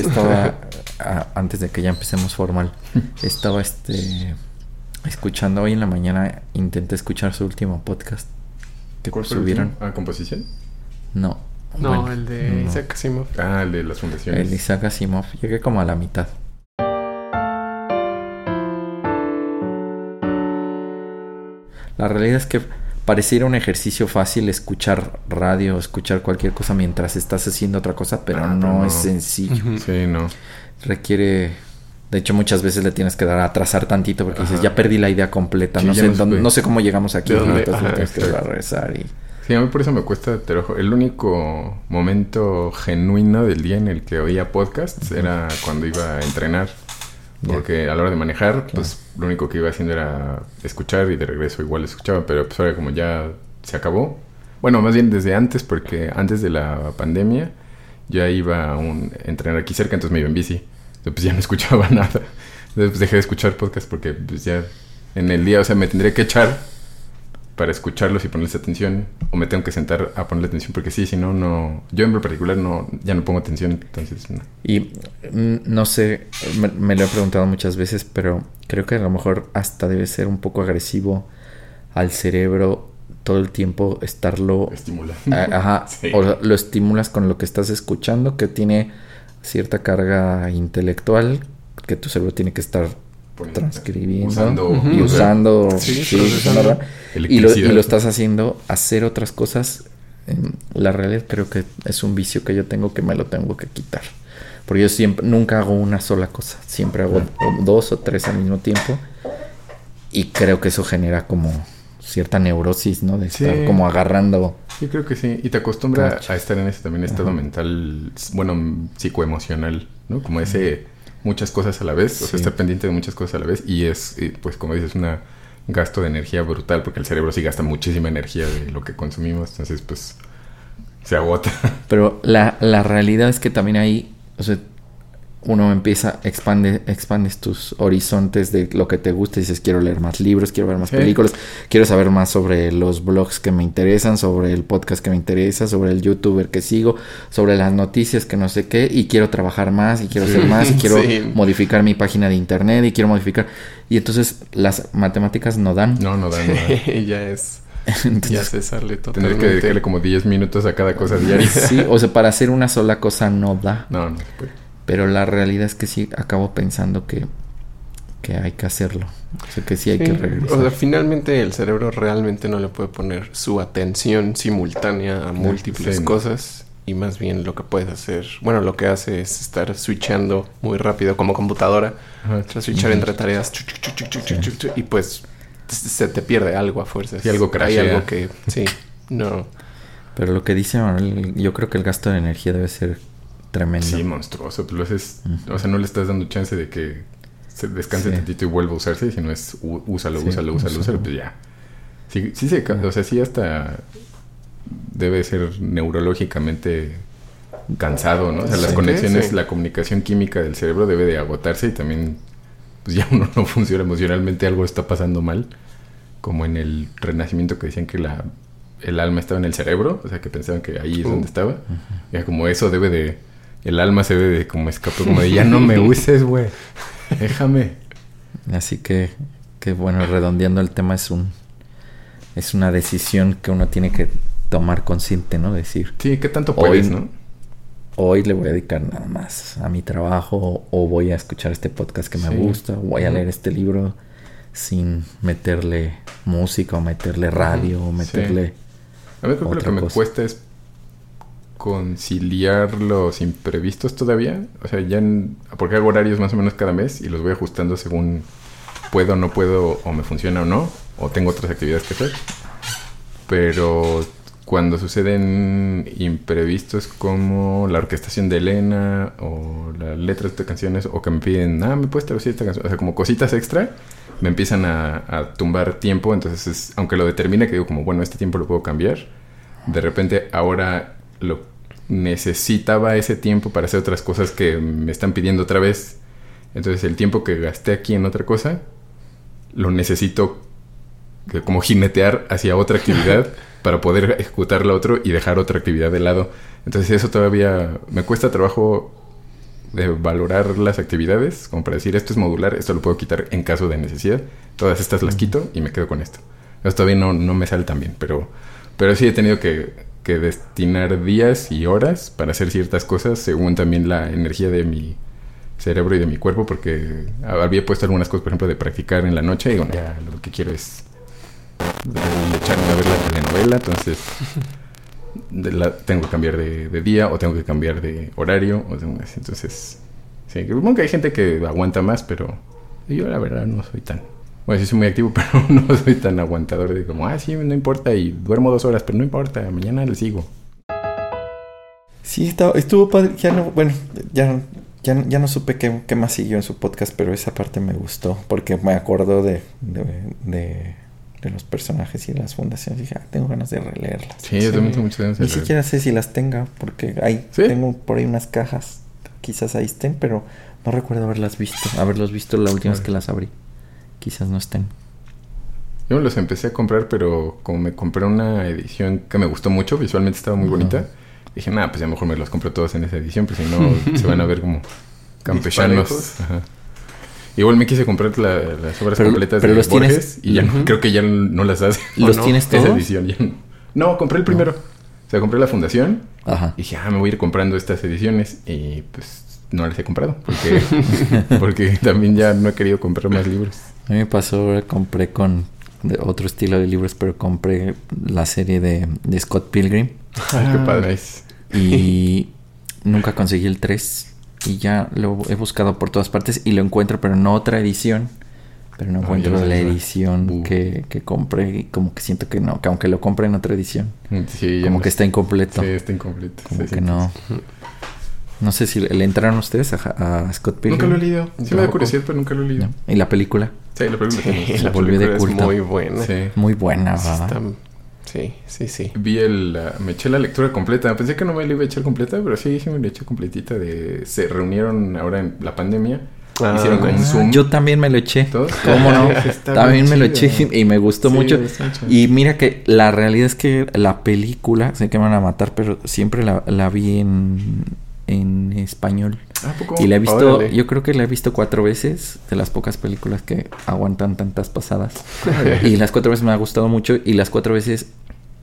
estaba, antes de que ya empecemos formal, estaba este escuchando hoy en la mañana, intenté escuchar su último podcast que subieron. ¿A composición? No. No, el de Isaac Asimov. Ah, el de las fundaciones. El de Isaac Asimov. Llegué como a la mitad. La realidad es que pareciera un ejercicio fácil escuchar radio, escuchar cualquier cosa mientras estás haciendo otra cosa, pero, ah, no, es sencillo. Sí, no. Requiere de hecho, muchas veces le tienes que dar a atrasar tantito porque dices, ya perdí la idea completa. no, sé, no, sé cómo llegamos aquí. Entonces le tienes que regresar y... Sí, a mí por eso me cuesta, te El único momento genuino del día en el que oía podcasts era cuando iba a entrenar. Porque a la hora de manejar, pues lo único que iba haciendo era escuchar y de regreso igual escuchaba. Pero pues ahora como ya se acabó. Bueno, más bien desde antes, porque antes de la pandemia ya iba a un, entrenar aquí cerca, entonces me iba en bici pues ya no escuchaba nada. Entonces dejé de escuchar podcast porque pues ya en el día, o sea, me tendría que echar para escucharlos y ponerles atención o me tengo que sentar a ponerle atención porque sí, si no, no, yo en particular no, ya no pongo atención, entonces no. Y mm, no sé, me, lo he preguntado muchas veces, pero creo que a lo mejor hasta debe ser un poco agresivo al cerebro todo el tiempo estarlo estimulando. Ajá, o lo estimulas con lo que estás escuchando que tiene cierta carga intelectual que tu cerebro tiene que estar transcribiendo y usando y, lo, estás haciendo hacer otras cosas la realidad creo que es un vicio que yo tengo que me lo tengo que quitar. Porque yo siempre nunca hago una sola cosa siempre hago dos o tres al mismo tiempo. Y creo que eso genera como cierta neurosis, ¿no? De estar como agarrando. Sí, creo que sí. Y te acostumbra a estar en ese también estado mental, bueno, psicoemocional, ¿no? Como ese muchas cosas a la vez, o sea, estar pendiente de muchas cosas a la vez y es, pues como dices, un gasto de energía brutal porque el cerebro sí gasta muchísima energía de lo que consumimos, entonces pues se agota. Pero la, la realidad es que también hay, o sea, uno empieza, expande, expandes tus horizontes de lo que te gusta y dices, quiero leer más libros, quiero ver más películas, quiero saber más sobre los blogs que me interesan, sobre el podcast que me interesa, sobre el youtuber que sigo, sobre las noticias que no sé qué, y quiero trabajar más, y quiero hacer más, y quiero modificar mi página de internet, y quiero modificar. Y entonces las matemáticas no dan. No, no dan. ya es... ya se sale Tendré que dedicarle como 10 minutos a cada cosa diaria. sí, o sea, para hacer una sola cosa no da. No, no se puede. Pero la realidad es que sí acabo pensando que, que hay que hacerlo. O sea, que sí hay que regresar. O sea, finalmente el cerebro realmente no le puede poner su atención simultánea a múltiples cosas. Y más bien lo que puedes hacer, bueno, lo que hace es estar switchando muy rápido como computadora. Switchar entre tareas. y pues se te pierde algo a fuerza. Y algo Hay algo que, sí, no. Pero lo que dice Manuel, yo creo que el gasto de energía debe ser Tremendo. Sí, monstruoso. Lo haces, O sea, no le estás dando chance de que se descanse tantito y vuelva a usarse, sino es úsalo, úsalo, úsalo, úsalo, pues ya. Sí, sí se, o sea, sí hasta debe ser neurológicamente cansado, ¿no? O sea, las conexiones, la comunicación química del cerebro debe de agotarse y también, pues ya uno no funciona emocionalmente, algo está pasando mal. Como en el renacimiento que decían que la, el alma estaba en el cerebro, o sea, que pensaban que ahí es donde estaba. Ya como eso debe de el alma se ve de como escapó, como de ya no me uses, güey. Déjame. Así que, que bueno, redondeando el tema es un es una decisión que uno tiene que tomar consciente, ¿no? Decir. Sí, ¿qué tanto puedes, no? Hoy le voy a dedicar nada más a mi trabajo o voy a escuchar este podcast que me gusta o voy a leer este libro sin meterle música o meterle radio o meterle... A mí creo que lo que me cuesta es conciliar los imprevistos todavía. O sea, ya en, porque hago horarios más o menos cada mes y los voy ajustando según puedo no puedo o me funciona o no. O tengo otras actividades que hacer. Pero cuando suceden imprevistos como la orquestación de Elena o las letras de canciones o que me piden, ah, me puedes traducir esta canción. O sea, como cositas extra, me empiezan a, a tumbar tiempo. Entonces, aunque lo determine, que digo como, bueno, este tiempo lo puedo cambiar. De repente ahora lo necesitaba ese tiempo para hacer otras cosas que me están pidiendo otra vez. Entonces el tiempo que gasté aquí en otra cosa, lo necesito como jinetear hacia otra actividad para poder ejecutar la otra y dejar otra actividad de lado. Entonces eso todavía me cuesta trabajo de valorar las actividades, como para decir esto es modular, esto lo puedo quitar en caso de necesidad. Todas estas las quito y me quedo con esto. Esto todavía no, no me sale tan bien, pero, pero sí he tenido que, que destinar días y horas para hacer ciertas cosas según también la energía de mi cerebro y de mi cuerpo, porque había puesto algunas cosas, por ejemplo, de practicar en la noche y bueno, ya lo que quiero es echarme a ver la telenovela, entonces la, tengo que cambiar de, día o tengo que cambiar de horario. O entonces, sí, supongo que hay gente que aguanta más, pero yo la verdad no soy tan... Bueno, sí soy muy activo, pero no soy tan aguantador de como, ah, sí, no importa y duermo dos horas, pero no importa, mañana le sigo. Sí, estaba, estuvo padre. Ya no, bueno, ya, ya, ya no supe qué, qué, más siguió en su podcast, pero esa parte me gustó porque me acordó de, de de los personajes y de las fundaciones. Dije, ah, tengo ganas de releerlas. Sí, yo también tengo muchas ganas Ni siquiera sé si las tenga, porque hay, tengo por ahí unas cajas. Quizás ahí estén, pero no recuerdo haberlas visto. Haberlos visto la última vez que las abrí. Quizás no estén. Yo los empecé a comprar, pero como me compré una edición que me gustó mucho, visualmente estaba muy bonita, dije, nada, pues ya mejor me los compro todos en esa edición, pues si no se van a ver como campechanos. Ajá. Igual me quise comprar las obras completas de Borges y ya creo que ya no las hace. ¿Los tienes todos? Esa edición. No. compré el primero. O sea, compré la fundación. Ajá. Y dije, ah, me voy a ir comprando estas ediciones. Y pues no las he comprado. Porque, porque también ya no he querido comprar más libros. A mí me pasó, compré con otro estilo de libros, pero compré la serie de, de Scott Pilgrim. Ay, qué padre. Y nunca conseguí el 3 y ya lo he buscado por todas partes y lo encuentro, pero no otra edición. Pero no ah, encuentro la edición que, que, compré y como que siento que no, que aunque lo compre en otra edición, como que está incompleto. Sí, está incompleto. Como que no. No sé si le entraron ustedes a, Scott Pilgrim. Nunca lo he leído. Sí me da curiosidad, pero nunca lo he leído. ¿Y la película? Sí, la película. Sí, la volvió de culto. muy buena. Muy buena, ¿verdad? Sí, sí, sí. Vi el... me eché la lectura completa. Pensé que no me la iba a echar completa, pero sí, sí me la eché completita de... Se reunieron ahora en la pandemia. Ah, hicieron como un Zoom. Yo también me lo eché. ¿Cómo no? también me lo eché y me gustó mucho. Y mira que la realidad es que la película, sé que me van a matar, pero siempre la, la vi en, en español. ¿Ah, y la he visto, yo creo que la he visto cuatro veces, de las pocas películas que aguantan tantas pasadas. y las cuatro veces me ha gustado mucho y las cuatro veces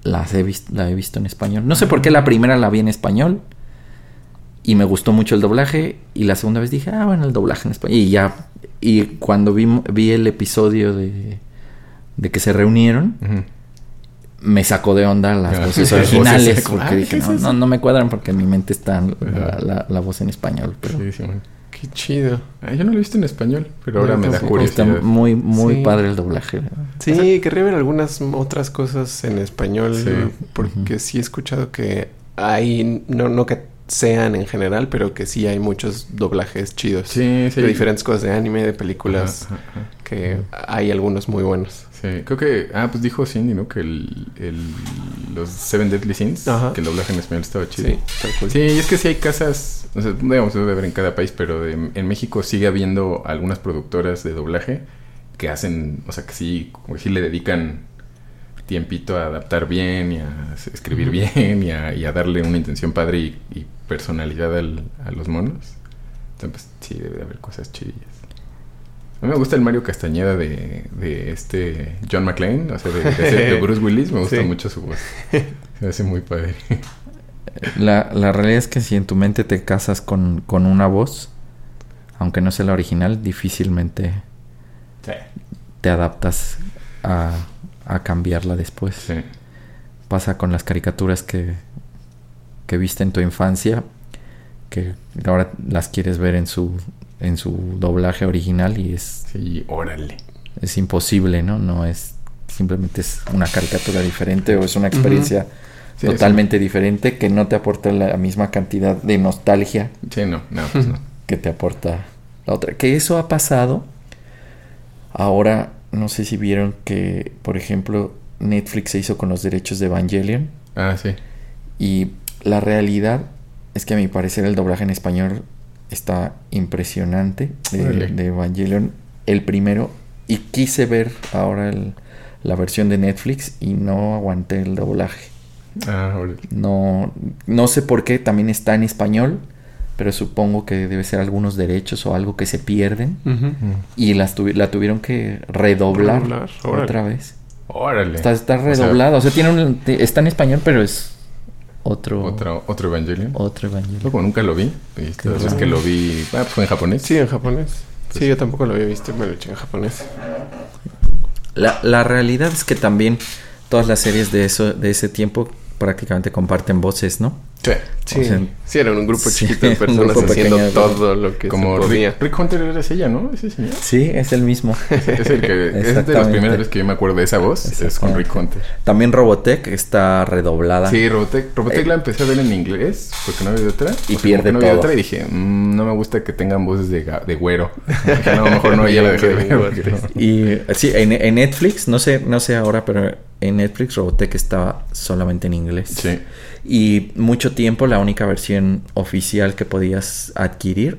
las he visto, la he visto en español. No sé por qué la primera la vi en español y me gustó mucho el doblaje y la segunda vez dije, ah, bueno, el doblaje en español. Y ya, y cuando vi, vi el episodio de, de que se reunieron, me sacó de onda las voces originales porque dije, no, no, me cuadran porque en mi mente está la, voz en español. Pero... Qué chido. Ah, yo no lo he visto en español, pero ahora me da curiosidad. Está muy, muy padre el doblaje. Sí, querría ver algunas otras cosas en español, porque sí he escuchado que hay, no, no que sean en general, pero que sí hay muchos doblajes chidos. Sí, sí. De diferentes cosas de anime, de películas, que hay algunos muy buenos. Sí, creo que, ah, pues dijo Cindy, ¿no? Que el, el los Seven Deadly Sins, que el doblaje en español estaba chido. Sí, sí, y es que sí hay casas, no sé, digamos, debe haber en cada país, pero en México sigue habiendo algunas productoras de doblaje que hacen, o sea, que sí, como que sí le dedican tiempito a adaptar bien y a escribir bien y a, darle una intención padre y, personalidad a los monos. Entonces, pues, sí, debe haber cosas chidillas. A mí me gusta el Mario Castañeda de, de este John McClane, o sea, de, Bruce Willis. Me gusta mucho su voz. Me hace muy padre. La, la realidad es que si en tu mente te casas con, con una voz, aunque no sea la original, difícilmente te adaptas a, a, cambiarla después. Pasa con las caricaturas que, que viste en tu infancia, que ahora las quieres ver en su en su doblaje original y es... Sí, órale. Es imposible, ¿no? No es... Simplemente es una caricatura diferente o es una experiencia totalmente diferente que no te aporta la misma cantidad de nostalgia. Sí, no, no, pues no. Que te aporta la otra. Que eso ha pasado. Ahora, no sé si vieron que, por ejemplo, Netflix se hizo con los derechos de Evangelion. Ah, sí. Y la realidad es que a mi parecer el doblaje en español está impresionante de, Evangelion, el primero, y quise ver ahora la versión de Netflix y no aguanté el doblaje. Ah, no, no sé por qué, también está en español, pero supongo que debe ser algunos derechos o algo que se pierden y las la tuvieron que redoblar, otra vez. Órale. Está, está redoblado, o sea, tiene un, está en español, pero es otro otro otro Evangelion. Otro Evangelion. Como nunca lo vi, y es que lo vi, ah, fue en japonés. Sí, en japonés. sí, pues yo tampoco lo había visto, me lo eché en japonés. La, la realidad es que también todas las series de eso de ese tiempo prácticamente comparten voces, ¿no? Sí, sí. sí, eran un grupo chiquito de personas haciendo todo lo que como se podía. Rick, Hunter era ella, ¿no? Ese señor. Sí, es el mismo. es, el que es de las primeras veces que yo me acuerdo de esa voz, es con Rick Hunter. También Robotech está redoblada. Sí, Robotech, Robotech la empecé a ver en inglés porque no había de otra. Y pierde no todo. otra y dije, mmm, no me gusta que tengan voces de, de güero. no, a lo mejor no, ya la dejé de ver. y sí, en, en Netflix, no sé, no sé ahora, pero en Netflix Robotech estaba solamente en inglés. Sí. Y mucho tiempo la única versión oficial que podías adquirir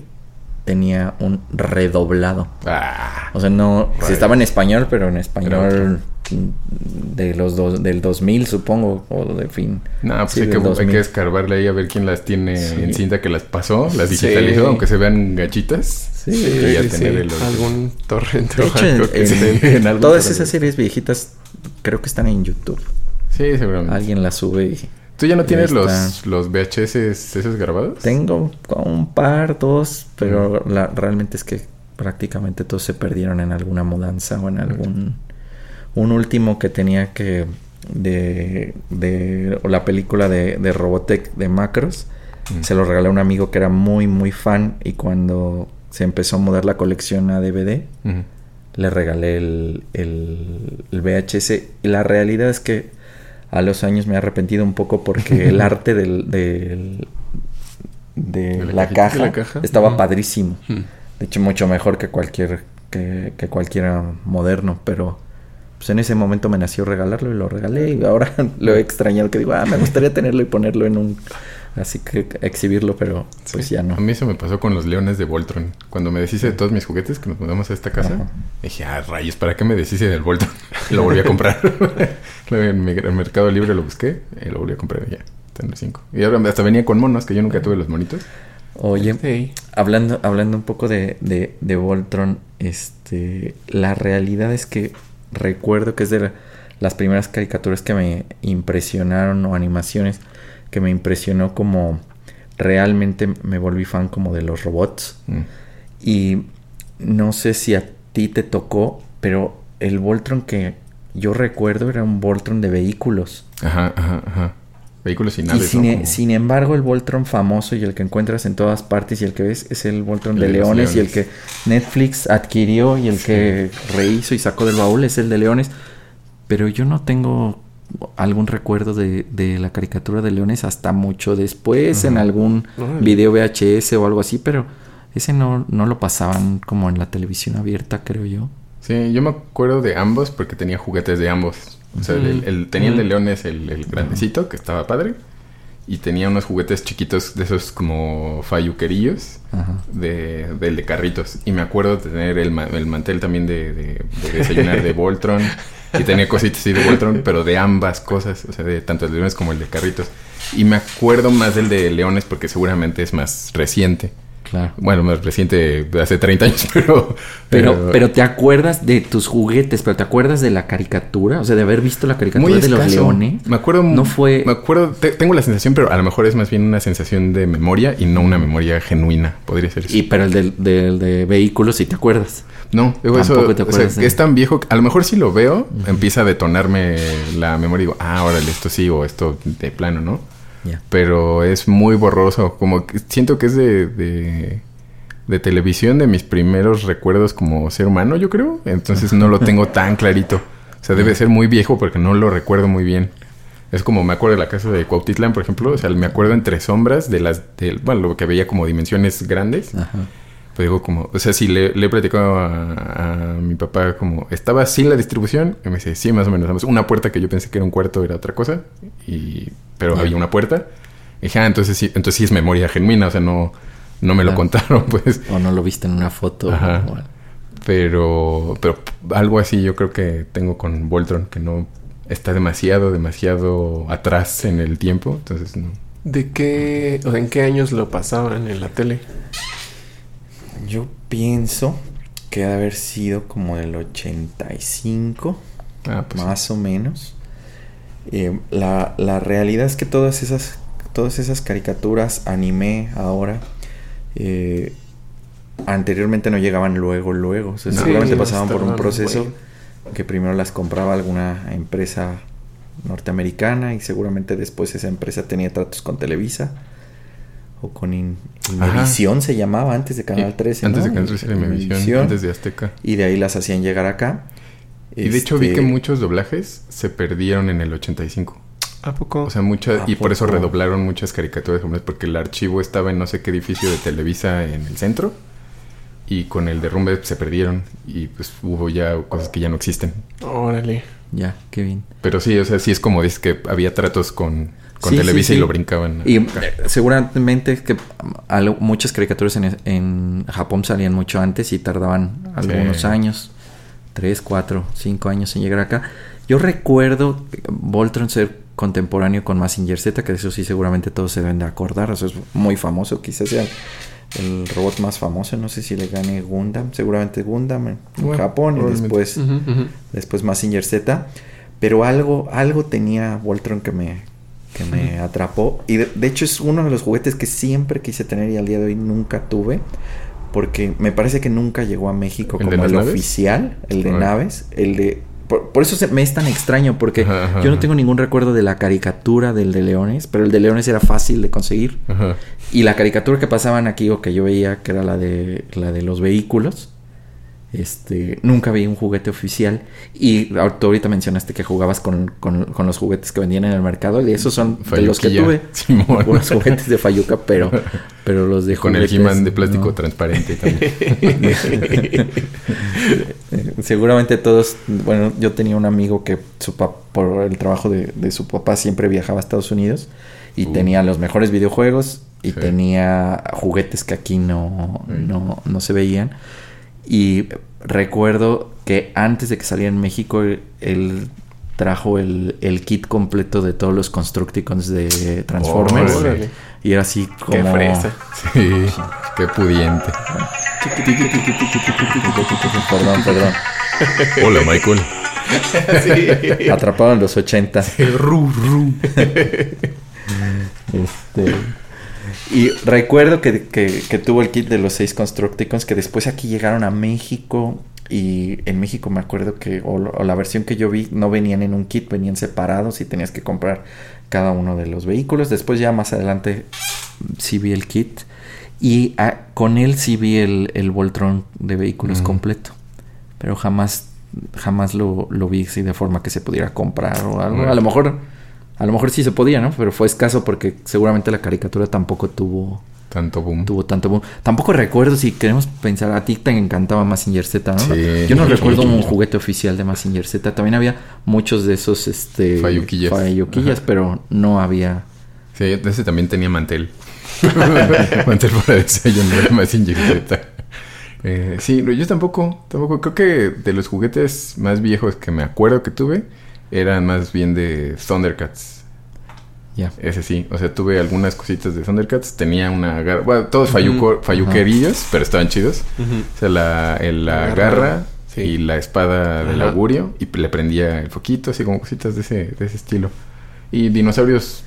tenía un redoblado. Ah, o sea, no, si estaba en español, pero en español de los dos, del 2000 supongo, o de fin. No, pues hay, que, hay, que, escarbarle ahí a ver quién las tiene en cinta que las pasó, las digitalizó, aunque se vean gachitas. Sí, sí, algún torrente. De hecho, todas esas series viejitas creo que están en YouTube. Sí, seguramente. Alguien las sube y ¿Tú ya no tienes los, los VHS esos grabados? Tengo un par, dos, pero la, realmente es que prácticamente todos se perdieron en alguna mudanza o en algún... Un último que tenía que... De, de la película de, de Robotech de Macros. Se lo regalé a un amigo que era muy, muy fan y cuando se empezó a mudar la colección a DVD, le regalé el, el, el VHS. Y la realidad es que a los años me he arrepentido un poco porque el arte del, de, la, caja, estaba padrísimo. De hecho, mucho mejor que cualquier que, que cualquiera moderno, pero pues en ese momento me nació regalarlo y lo regalé y ahora lo he extrañado que digo, ah, me gustaría tenerlo y ponerlo en un así que exhibirlo, pero pues ya no. A mí eso me pasó con los leones de Voltron. Cuando me deshice de todos mis juguetes que nos mudamos a esta casa, dije, ah, rayos, ¿para qué me deshice del Voltron? lo volví a comprar. en el Mercado Libre lo busqué y lo volví a comprar ya. Tener cinco. Y ahora hasta venía con monos, que yo nunca tuve los monitos. Oye, hablando, hablando un poco de, de, de Voltron, este, la realidad es que recuerdo que es de las primeras caricaturas que me impresionaron o animaciones que me impresionó como realmente me volví fan como de los robots. Mm. Y no sé si a ti te tocó, pero el Voltron que yo recuerdo era un Voltron de vehículos. Ajá, ajá, ajá. Vehículos y naves. Y e, sin, embargo, el Voltron famoso y el que encuentras en todas partes y el que ves es el Voltron de, leones, y el que Netflix adquirió y el que rehizo y sacó del baúl es el de leones. Pero yo no tengo algún recuerdo de, de, la caricatura de leones hasta mucho después, en algún video VHS o algo así, pero ese no, no lo pasaban como en la televisión abierta, creo yo. Sí, yo me acuerdo de ambos porque tenía juguetes de ambos. O sea, el, tenía el de leones, el, grandecito, que estaba padre. Y tenía unos juguetes chiquitos de esos como falluquerillos de, del de carritos. Y me acuerdo de tener el, el mantel también de, de, de desayunar de Voltron. Y tenía cositas así de Voltron, pero de ambas cosas, o sea, de tanto el de leones como el de carritos. Y me acuerdo más del de leones porque seguramente es más reciente. Claro. Bueno, más reciente, hace 30 años, pero, pero... Pero, te acuerdas de tus juguetes, pero te acuerdas de la caricatura, o sea, de haber visto la caricatura de los leones. Me acuerdo... No fue... Me acuerdo... tengo la sensación, pero a lo mejor es más bien una sensación de memoria y no una memoria genuina, podría ser eso. Y pero el del, de vehículos, si te acuerdas. No, eso, es tan viejo. A lo mejor si lo veo, empieza a detonarme la memoria y digo, ah, órale, esto sí o esto de plano, ¿no? Pero es muy borroso. Como que siento que es de, de, televisión, de mis primeros recuerdos como ser humano, yo creo. Entonces no lo tengo tan clarito. O sea, debe ser muy viejo porque no lo recuerdo muy bien. Es como me acuerdo de la casa de Cuautitlán, por ejemplo. O sea, me acuerdo entre sombras de las... De, bueno, lo que veía como dimensiones grandes. Ajá pues digo como, o sea, si le, le he platicado a, mi papá como, ¿estaba así la distribución? Y me dice, sí, más o menos. Una puerta que yo pensé que era un cuarto era otra cosa, y, pero había una puerta. Y dije, ah, entonces sí, entonces sí es memoria genuina, o sea, no, no me lo contaron, pues. O no lo viste en una foto. Pero, pero algo así yo creo que tengo con Voltron, que no está demasiado, demasiado atrás en el tiempo, entonces no, ¿De qué, o en qué años lo pasaban en la tele? Yo pienso que debe haber sido como del 85, ah, pues más o menos. Eh, la, la, realidad es que todas esas, todas esas caricaturas, anime ahora, eh, anteriormente no llegaban luego, luego. seguramente pasaban por un proceso que primero las compraba alguna empresa norteamericana y seguramente después esa empresa tenía tratos con Televisa o con Inmevisión se llamaba antes de Canal 13. Antes de Canal 13 Inmevisión, antes de Azteca. Y de ahí las hacían llegar acá. Y de hecho vi que este muchos doblajes se perdieron en el 85. ¿A poco? O sea, muchas... Y por eso redoblaron muchas caricaturas porque el archivo estaba en no sé qué edificio de Televisa en el centro. Y con el derrumbe se perdieron. Y pues hubo ya cosas que ya no existen. Órale. Ya, qué bien. Pero sí, o sea, sí es como dices que había tratos con, con Televisa y lo brincaban. Y seguramente que muchas caricaturas en, en, Japón salían mucho antes y tardaban algunos años. Tres, cuatro, cinco años en llegar acá. Yo recuerdo Voltron ser contemporáneo con Massinger Z, que de eso sí seguramente todos se deben de acordar. Eso es muy famoso, quizás sea el robot más famoso. No sé si le gane Gundam, seguramente Gundam en Japón y después, después Massinger Z. Pero algo, algo tenía Voltron que me, que me atrapó. Y de, hecho es uno de los juguetes que siempre quise tener y al día de hoy nunca tuve. Porque me parece que nunca llegó a México como el oficial, el de naves, el de por, eso me es tan extraño, porque yo no tengo ningún recuerdo de la caricatura del de Leones, pero el de Leones era fácil de conseguir. Y la caricatura que pasaban aquí, o que yo veía, que era la de, la de los vehículos, este, nunca vi un juguete oficial. Y ahorita mencionaste que jugabas con, los juguetes que vendían en el mercado. Y esos son de los que tuve. Los juguetes de Fayuca, pero, pero los de Con el he de plástico transparente también. Seguramente todos. Bueno, yo tenía un amigo que su por el trabajo de, su papá siempre viajaba a Estados Unidos. Y uh. tenía los mejores videojuegos. Y tenía juguetes que aquí no, no, no se veían. Y recuerdo que antes de que saliera en México, él trajo el, el kit completo de todos los Constructicons de Transformers. Y era así como... Qué fresa. Sí, qué pudiente. perdón, perdón. Hola, Michael. sí. Atrapado en los 80. Ru, ru. Este... Y recuerdo que, tuvo el kit de los seis Constructicons que después aquí llegaron a México. Y en México me acuerdo que, o, la versión que yo vi, no venían en un kit, venían separados y tenías que comprar cada uno de los vehículos. Después ya más adelante sí vi el kit. Y ah, con él sí vi el, el Voltron de vehículos completo. Pero jamás, jamás lo, lo vi así de forma que se pudiera comprar o algo. A lo mejor a lo mejor sí se podía, ¿no? Pero fue escaso porque seguramente la caricatura tampoco tuvo... Tanto boom. Tuvo tanto boom. Tampoco recuerdo si queremos pensar, a ti te encantaba Massinger Z, ¿no? Sí. Yo no recuerdo un juguete oficial de Massinger Z. También había muchos de esos, este... Fayuquillas. pero no había... Sí, ese también tenía mantel. mantel para desayunar de Massinger Z. Eh, sí, yo tampoco, tampoco. Creo que de los juguetes más viejos que me acuerdo que tuve eran más bien de Thundercats. Ya. Ese sí. O sea, tuve algunas cositas de Thundercats. Tenía una garra. Bueno, todos falluquerillos, pero estaban chidos. O sea, la, la garra, y la espada del augurio. Y le prendía el foquito, así como cositas de ese, de ese estilo. Y dinosaurios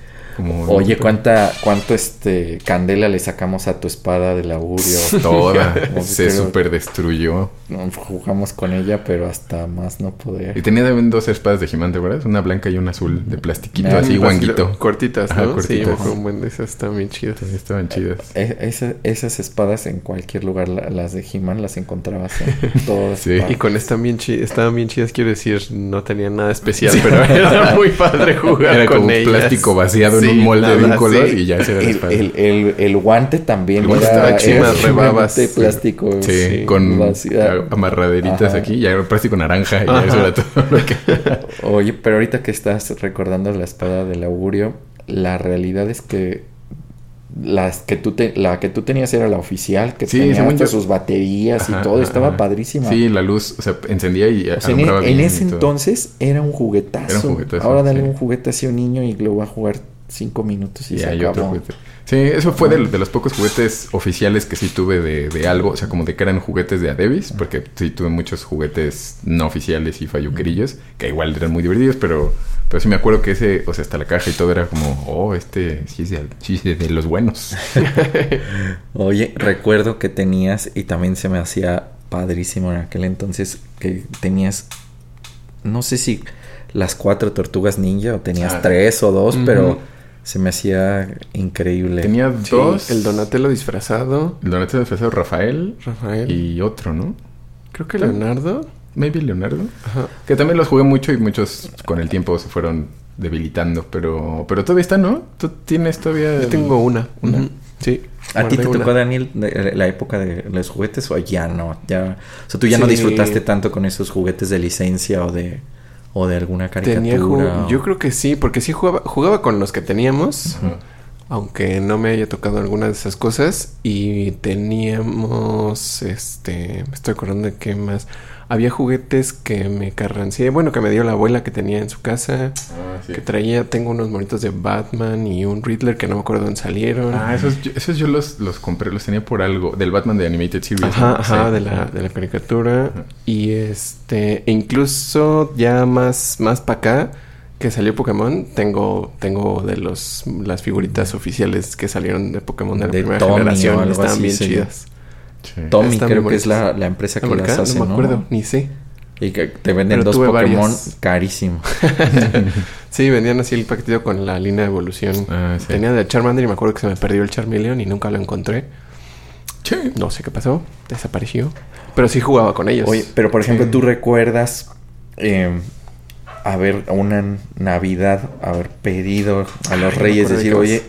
Oye, ¿cuánta, cuánto este candela le sacamos a tu espada del augurio? Toda. se super destruyó. jugamos con ella, pero hasta más no poder. Y tenía también dos espadas de gigante, ¿verdad? Una blanca y una azul de plastiquito, así guanguito. Cortitas, ¿no? Sí, un buen esas estaban chidas. estaban chidas. E, esas espadas en cualquier lugar, las de He-Man, las encontrabas en todas. sí. Y con estaban bien, chidas, estaban bien chidas, quiero decir, no tenían nada especial, pero era muy padre jugar era como plástico vaciado en un molde de un color y ya se el, el, el, el, guante también era, era rebabas de plástico. Sí, con amarraderitas aquí, ya era plástico naranja y ya eso era todo lo que... Oye, pero ahorita que estás recordando la espada del augurio, la realidad es que las que tú te, la que tú tenías era la oficial que tenía sus baterías y todo estaba padrísima. Sí la luz o sea encendía y o sea, en, en, ese entonces era un juguetazo, era un juguetazo ahora dale un juguete así a un niño y lo va a jugar cinco minutos y, se hay acabó. Otro Sí, eso fue de, los pocos juguetes oficiales que sí tuve de, algo, o sea, como de que eran juguetes de Adebis, porque sí tuve muchos juguetes no oficiales y falluquerillos, que igual eran muy divertidos, pero, pero sí me acuerdo que ese, o sea, hasta la caja y todo era como, oh, este sí es de, sí es de los buenos. Oye, recuerdo que tenías, y también se me hacía padrísimo en aquel entonces, que tenías, no sé si las cuatro tortugas ninja o tenías ah. tres o dos, pero se me hacía increíble. Tenía dos. El Donatello disfrazado. El Donatello disfrazado Rafael. Rafael. Y otro, ¿no? Creo que Leonardo. Maybe Leonardo. Ajá. Que también los jugué mucho y muchos con el tiempo se fueron debilitando. Pero, pero todavía está, ¿no? ¿Tú tienes todavía...? Yo tengo una. Una. Sí. ¿A ti te tocó, Daniel, la época de los juguetes o ya no? Ya, o sea, tú ya no disfrutaste tanto con esos juguetes de licencia o de o de alguna caricatura. Yo creo que sí, porque sí jugaba, jugaba con los que teníamos, aunque no me haya tocado alguna de esas cosas. Y teníamos, este, me estoy acordando de qué más había juguetes que me carrancié, bueno, que me dio la abuela que tenía en su casa, ah, que traía, tengo unos monitos de Batman y un Riddler que no me acuerdo dónde salieron. Ah, esos, esos yo los, los compré, los tenía por algo, del Batman de Animated Series. Ajá, ajá, de, la, de la caricatura. Y este, incluso ya más, más para acá, que salió Pokémon, tengo, tengo de los las figuritas oficiales que salieron de Pokémon de la primera generación, estaban bien chidas. Tommy creo que es la, la empresa que las hace, No me acuerdo, ni sé. Y que te venden dos Pokémon carísimo. sí, vendían así el paquetito con la línea de evolución. Ah, Tenía de Charmander y me acuerdo que se me perdió el Charmeleon y nunca lo encontré. Sí. No sé qué pasó. Desapareció. Pero sí jugaba con ellos. Oye, pero por ejemplo, ¿tú recuerdas eh, haber una Navidad, haber pedido a los reyes, decir, oye,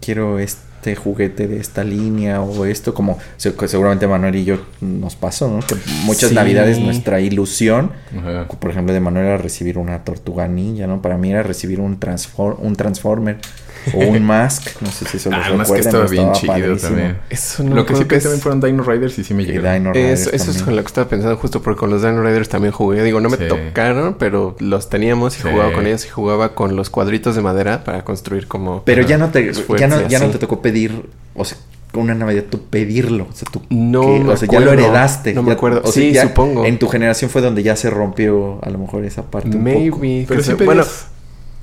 quiero este este juguete de esta línea o esto, como seguramente Manuel y yo nos pasó, ¿no? Que muchas navidades nuestra ilusión, por ejemplo, de Manuel era recibir una tortuga ninja, ¿no? Para mí era recibir un, transform, un Transformer o un Mask, no sé si eso lo ah, recuerdan. estaba bien chido también. Eso no lo que sí que también fueron Dino Riders y sí me llegaron. eso, es con lo que estaba pensando justo porque con los Dino Riders también jugué. Digo, no me tocaron, pero los teníamos y jugaba con ellos y jugaba con los cuadritos de madera para construir como... Pero ya no te, ya no, ya no te tocó pedir, o sea, con una Navidad tú pedirlo. O sea, tú no, o sea, ya lo heredaste. No me acuerdo. O sí, supongo. En tu generación fue donde ya se rompió a lo mejor esa parte. Maybe. Un poco. Pero bueno,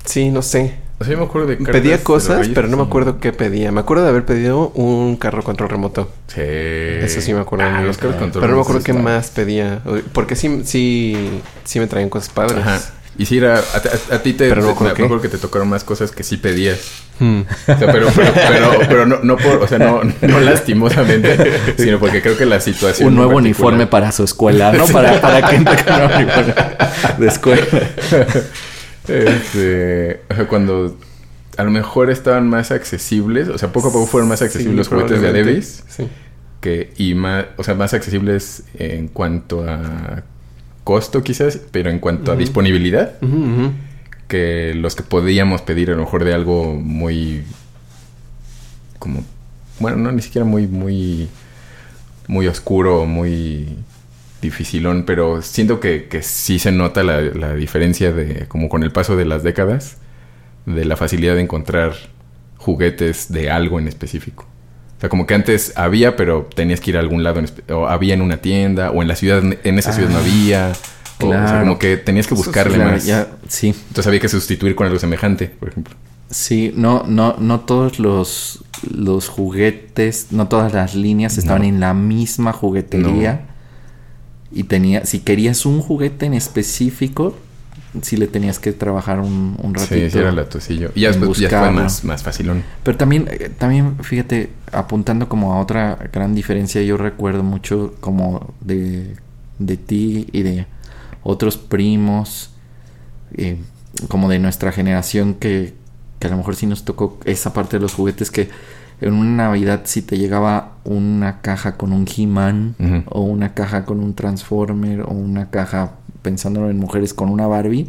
sí, no sé. O sea, yo me acuerdo de Pedía cosas, pero no me acuerdo qué pedía. Me acuerdo de haber pedido un carro control remoto. Sí. Eso sí me acuerdo. Ah, los carros control Pero no me acuerdo qué más pedía. Porque sí, sí, sí me traían cosas padres. Ajá. Y si era, a, ti te, pero no me acuerdo que te tocaron más cosas que sí pedías. Hmm. O sea, pero, pero, pero, no, no por, o sea, no, no lastimosamente, sino porque creo que la situación. Un nuevo uniforme para su escuela, ¿no? Para, para que entre con un uniforme de escuela. Este, o sea, cuando a lo mejor estaban más accesibles, o sea, poco a poco fueron más accesibles los juguetes de Adebis. Sí. Que, y más, o sea, más accesibles en cuanto a costo quizás, pero en cuanto a disponibilidad, que los que podíamos pedir a lo mejor de algo muy como bueno, no ni siquiera muy muy muy oscuro, muy dificilón, pero siento que, que sí se nota la, la, diferencia de, como con el paso de las décadas, de la facilidad de encontrar juguetes de algo en específico. O sea, como que antes había, pero tenías que ir a algún lado, o había en una tienda, o en la ciudad, en esa ciudad no ah, había. O, sea, como que tenías que buscarle más. sí. Entonces había que sustituir con algo semejante, por ejemplo. Sí, no, no, no todos los, los juguetes, no todas las líneas estaban en la misma juguetería y tenía, si querías un juguete en específico, si le tenías que trabajar un, un ratito. Sí, era la tosillo. Y ya después ya fue más, más facilón. Pero también, eh, también, fíjate, apuntando como a otra gran diferencia, yo recuerdo mucho como de, de ti y de otros primos, eh, como de nuestra generación que, que a lo mejor sí nos tocó esa parte de los juguetes que en una Navidad si te llegaba una caja con un He-Man o una caja con un Transformer o una caja pensándolo en mujeres con una Barbie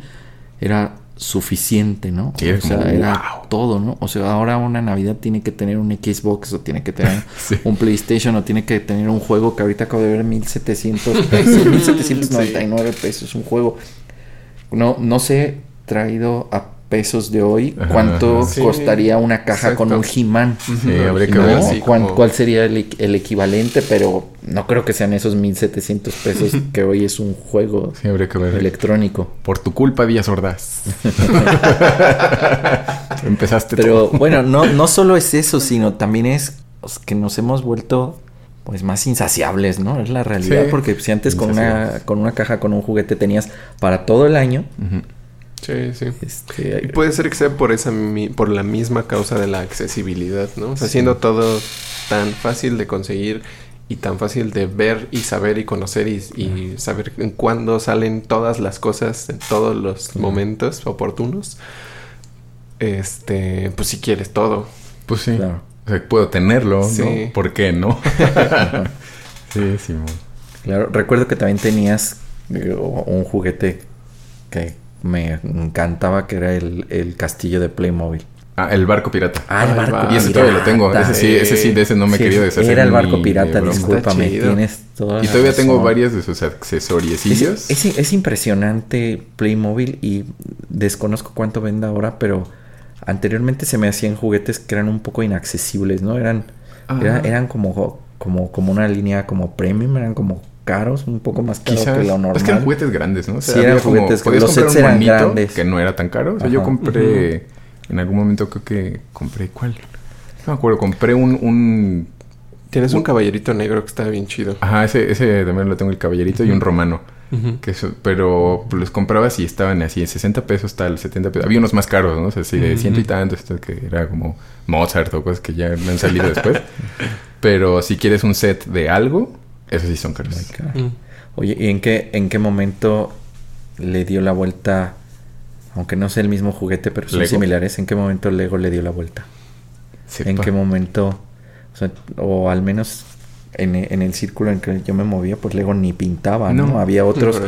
era suficiente, ¿no? o sea, era todo, ¿no? O sea, ahora una Navidad tiene que tener un Xbox o tiene que tener un PlayStation o tiene que tener un juego que ahorita acabo de ver 1700 pesos, 1799 pesos, un juego. No, no sé, traído a pesos de hoy, ¿cuánto costaría una caja con un He-Man? ¿Cuál, sería el, equivalente? Pero no creo que sean esos 1700 pesos que hoy es un juego electrónico. Por tu culpa, Díaz Ordaz. Empezaste Pero bueno, no, no solo es eso, sino también es que nos hemos vuelto pues más insaciables, ¿no? Es la realidad, porque si antes con una, con una caja con un juguete tenías para todo el año. Sí, sí. Este, y puede ser que sea por esa por la misma causa de la accesibilidad, ¿no? O sea, siendo todo tan fácil de conseguir y tan fácil de ver y saber y conocer y, saber en cuándo salen todas las cosas en todos los momentos oportunos. Este, pues si quieres todo. Pues sí. Claro. O sea, puedo tenerlo, ¿no? ¿Por qué no? sí, Simón. Claro, recuerdo que también tenías eh, un juguete que me encantaba, que era el, castillo de Playmobil. Ah, el barco pirata. Ah, el barco pirata. Y ese todavía lo tengo. Ese sí, ese sí, de ese no me quería deshacer. Era el barco pirata, discúlpame. Tienes toda Y todavía tengo varios de sus accesorios. Es, es, es, impresionante Playmobil y desconozco cuánto vende ahora, pero anteriormente se me hacían juguetes que eran un poco inaccesibles, ¿no? Eran, eran como, como, como una línea como premium, eran como caros, un poco más caros que lo normal. Es que eran juguetes grandes, ¿no? O sea, sí, eran juguetes como, los sets eran grandes. Que no era tan caro. O sea, yo compré, en algún momento creo que compré, ¿cuál? No me acuerdo, compré un... un Tienes un, caballerito negro que está bien chido. Ajá, ese, ese también lo tengo, el caballerito y un romano que pero los comprabas y estaban así en 60 pesos tal, 70 pesos. Había unos más caros, ¿no? O sea, así de ciento y tantos, que era como Mozart o cosas que ya me han salido después. pero si quieres un set de algo, esos sí son caros. Mm. Oye, ¿y en qué, en qué momento le dio la vuelta, aunque no sea el mismo juguete, pero son similares, ¿en qué momento Lego le dio la vuelta? ¿En qué momento, o al menos en, el círculo en que yo me movía, pues Lego ni pintaba, ¿no? Había otros,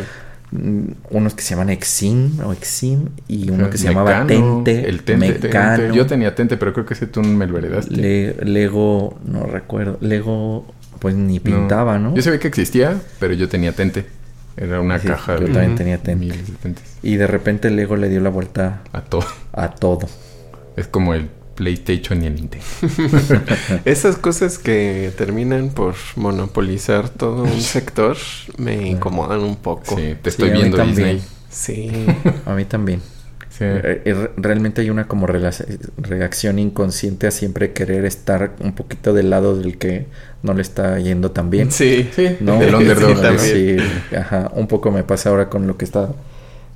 mm, unos que se llaman Exim o Exim y uno que se llamaba Tente, el Tente, Mecano. Yo tenía Tente, pero creo que ese tú me lo heredaste. Lego, no recuerdo, Lego pues ni pintaba, ¿no? Yo sabía que existía, pero yo tenía Tente. Era una caja yo también tenía Tente. Y de repente Lego le dio la vuelta a todo. A todo. Es como el PlayStation y el Nintendo. Esas cosas que terminan por monopolizar todo un sector me incomodan un poco. Sí, te estoy viendo Disney. Sí. a mí también. Eh, eh, realmente hay una como reacción inconsciente a siempre querer estar un poquito del lado del que no le está yendo tan bien. Sí, sí. ¿no? Del underdog. también. ajá, un poco me pasa ahora con lo que está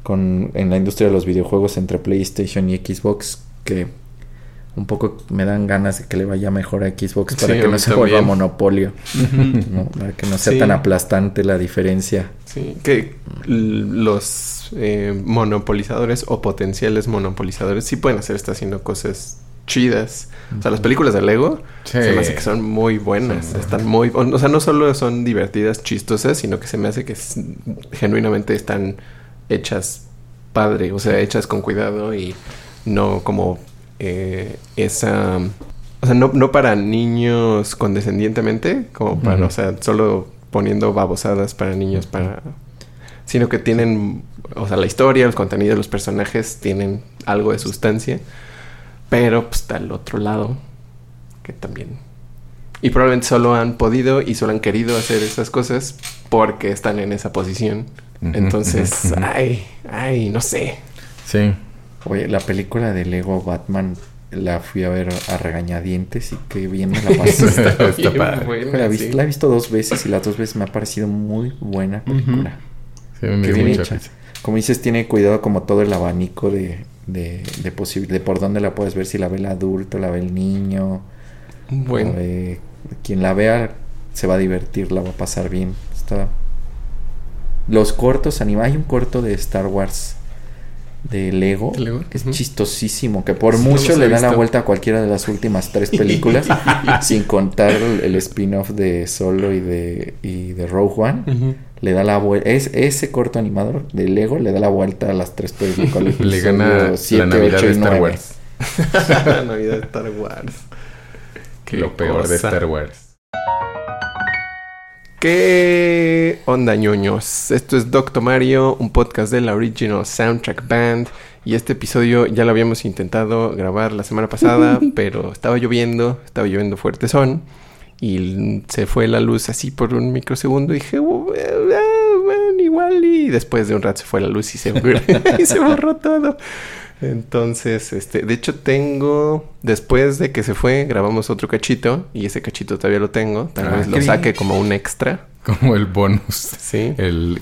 con en la industria de los videojuegos entre PlayStation y Xbox que un poco me dan ganas de que le vaya mejor a Xbox para que no se vuelva monopolio, para que no sea tan aplastante la diferencia. Sí, que los eh, monopolizadores o potenciales monopolizadores sí pueden hacer, está haciendo cosas chidas. O sea, las películas de Lego se me hace que son muy buenas. Están muy... O sea, no solo son divertidas, chistosas, sino que se me hace que genuinamente están hechas padre. O sea, hechas con cuidado y no como eh, esa... O sea, no, no para niños condescendientemente, como para, o sea, solo poniendo babosadas para niños, para... Sino que tienen, o sea, la historia, los contenidos, los personajes tienen algo de sustancia, pero pues está al otro lado, que también... Y probablemente solo han podido y solo han querido hacer esas cosas porque están en esa posición. Entonces, ay, ay, no sé. Sí. Oye, la película de Lego Batman la fui a ver a regañadientes y que bien me la pasé. la, he visto dos veces y las dos veces me ha parecido muy buena película. Sí, me bien hecha. Como dices, tiene cuidado como todo el abanico de, de, de, de por dónde la puedes ver, si la ve el adulto, la ve el niño. Bueno. quien la vea se va a divertir, la va a pasar bien. Está... Los cortos animados. Hay un corto de Star Wars de Lego, que es chistosísimo, que por mucho le dan la vuelta a cualquiera de las últimas tres películas, sin contar el, spin-off de Solo y de, y de Rogue One. Le da la vuelta, es, ese corto animador de Lego le da la vuelta a las tres películas. le gana la Navidad de Star Wars. la Navidad de Star Wars. Lo peor de Star Wars. ¿Qué ¿Qué onda ñoños? Esto es Doctor Mario, un podcast de la Original Soundtrack Band. Y este episodio ya lo habíamos intentado grabar la semana pasada, pero estaba lloviendo, estaba lloviendo fuerte son. Y se fue la luz así por un microsegundo. Y dije, oh, eh, ah, bueno, igual. Y después de un rato se fue la luz y se, y se borró todo. Entonces, este, de hecho tengo, después de que se fue, grabamos otro cachito y ese cachito todavía lo tengo. Tal ah, vez lo saque como un extra. Como el bonus. Sí. El,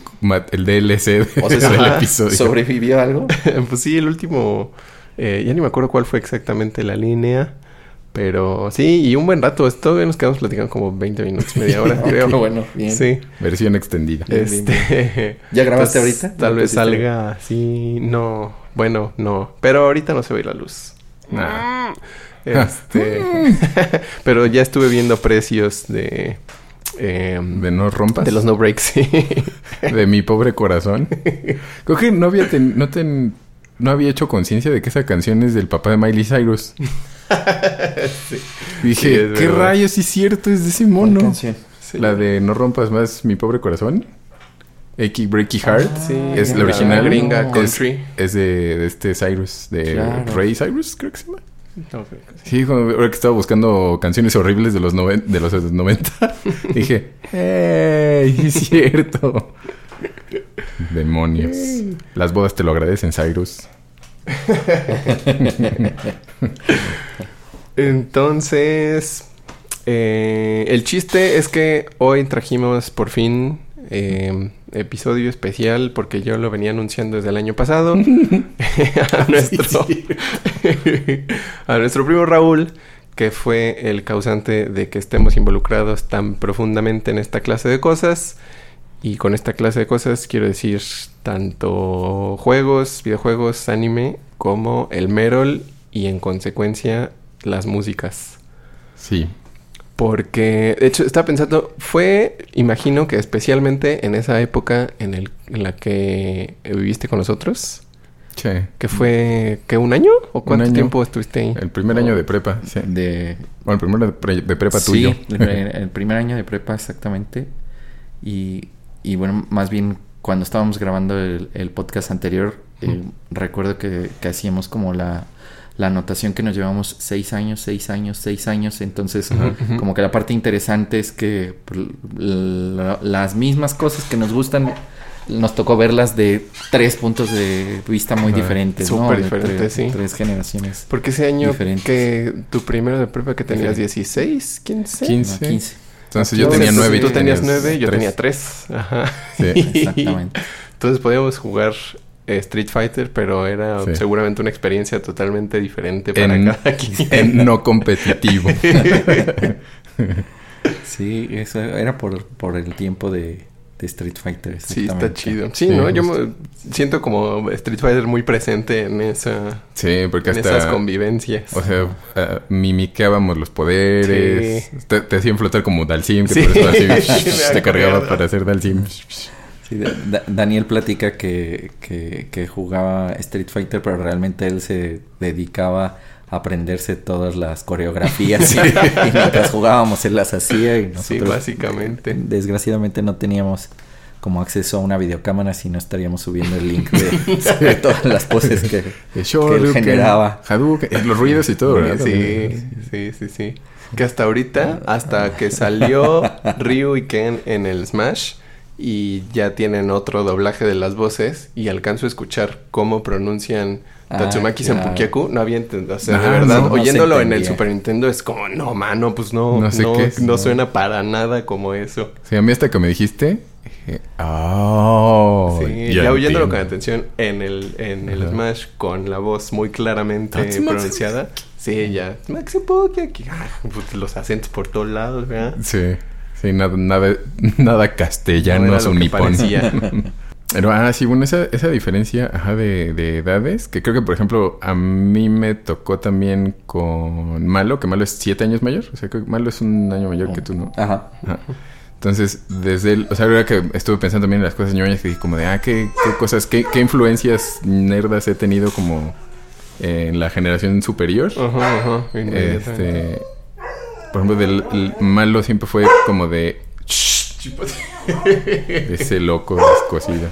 el DLC o sea, del episodio. ¿Sobrevivió algo? pues sí, el último, eh, ya ni me acuerdo cuál fue exactamente la línea. Pero sí, y un buen rato. Esto nos quedamos platicando como 20 minutos, media hora, creo. bueno, bien. Sí. Versión extendida. Este... ¿Ya grabaste ahorita? Tal vez salga, sí, no. Bueno, no. Pero ahorita no se ve la luz. Nah. Este. pero ya estuve viendo precios de. Em, de no rompas. De los no breaks, sí. de mi pobre corazón. Creo que no había, no, ten, no había hecho conciencia de que esa canción es del papá de Miley Cyrus. Dije, ¿qué rayos? Sí, cierto, es de ese mono. La de No rompas más mi pobre corazón. Achy Breaky Heart. Ah, es la original. gringa country. Es, de, este Cyrus, de Ray Cyrus, creo que se llama. sí, ahora que estaba buscando canciones horribles de los, de los 90, dije, ¡Hey! Es cierto. Demonios. Las bodas te lo agradecen, Cyrus. Entonces, eh, el chiste es que hoy trajimos por fin eh, episodio especial porque yo lo venía anunciando desde el año pasado a nuestro a nuestro primo Raúl que fue el causante de que estemos involucrados tan profundamente en esta clase de cosas y con esta clase de cosas quiero decir tanto juegos, videojuegos, anime como el Merol y en consecuencia las músicas. Sí. Porque, de hecho, estaba pensando, fue, imagino que especialmente en esa época en, el, en la que viviste con nosotros. Sí. Que fue, ¿qué, un año? ¿O cuánto tiempo estuviste ahí? El primer año de prepa, sí. De... Bueno, el primer de, prepa tuyo. Sí, el, primer año de prepa exactamente. Y, y bueno, más bien cuando estábamos grabando el, podcast anterior, eh, recuerdo que, que hacíamos como la la anotación que nos llevamos seis años, seis años, seis años. Entonces, como que la parte interesante es que pues, las mismas cosas que nos gustan nos tocó verlas de tres puntos de vista muy diferentes, Súper diferentes, sí. Tres generaciones. Porque ese año que tu primero de prueba que tenías 16, 15. 15. 15. Entonces yo tenía nueve y tú tenías nueve, yo tenía tres. Ajá. Sí, exactamente. Entonces podíamos jugar Street Fighter, pero era seguramente una experiencia totalmente diferente para cada quien. no competitivo. sí, eso era por, por el tiempo de, Street Fighter. Sí, está chido. Sí, ¿no? Yo siento como Street Fighter muy presente en esa... Sí, porque hasta... En esas convivencias. O sea, uh, mimiqueábamos los poderes. Te, hacían flotar como Dalsim, que por eso así te cargaba para hacer Dalsim. Daniel platica que, que, jugaba Street Fighter, pero realmente él se dedicaba a aprenderse todas las coreografías y, mientras jugábamos él las hacía y nosotros sí, básicamente. Desgraciadamente no teníamos como acceso a una videocámara si no estaríamos subiendo el link de, todas las poses que, él generaba. los ruidos y todo, ¿verdad? Sí, sí, sí, sí. Que hasta ahorita, hasta que salió Ryu y Ken en el Smash, y ya tienen otro doblaje de las voces y alcanzo a escuchar cómo pronuncian ah, Tatsumaki Senpukiaku. No había entendido, o sea, de verdad, oyéndolo en el Super Nintendo es como, no, mano, pues no, no, sé qué no, suena para nada como eso. Sí, a mí hasta que me dijiste, oh, sí, ya, oyéndolo con atención en el, en el Smash con la voz muy claramente pronunciada. Sí, ya. Ah, pues los acentos por todos lados, ¿verdad? Sí. Sí, nada, nada, nada castellano no nipón. Pero, ah, sí, bueno, esa, esa diferencia ajá, de, de, edades, que creo que, por ejemplo, a mí me tocó también con Malo, que Malo es siete años mayor. O sea, que Malo es un año mayor que tú, ¿no? Ajá. Entonces, desde el... O sea, ahora que estuve pensando también en las cosas ñoñas, que dije como de, ah, qué, qué cosas, qué, qué influencias nerdas he tenido como en la generación superior. Ajá, ajá. Este por ejemplo, del malo siempre fue como de... Ese loco descosido.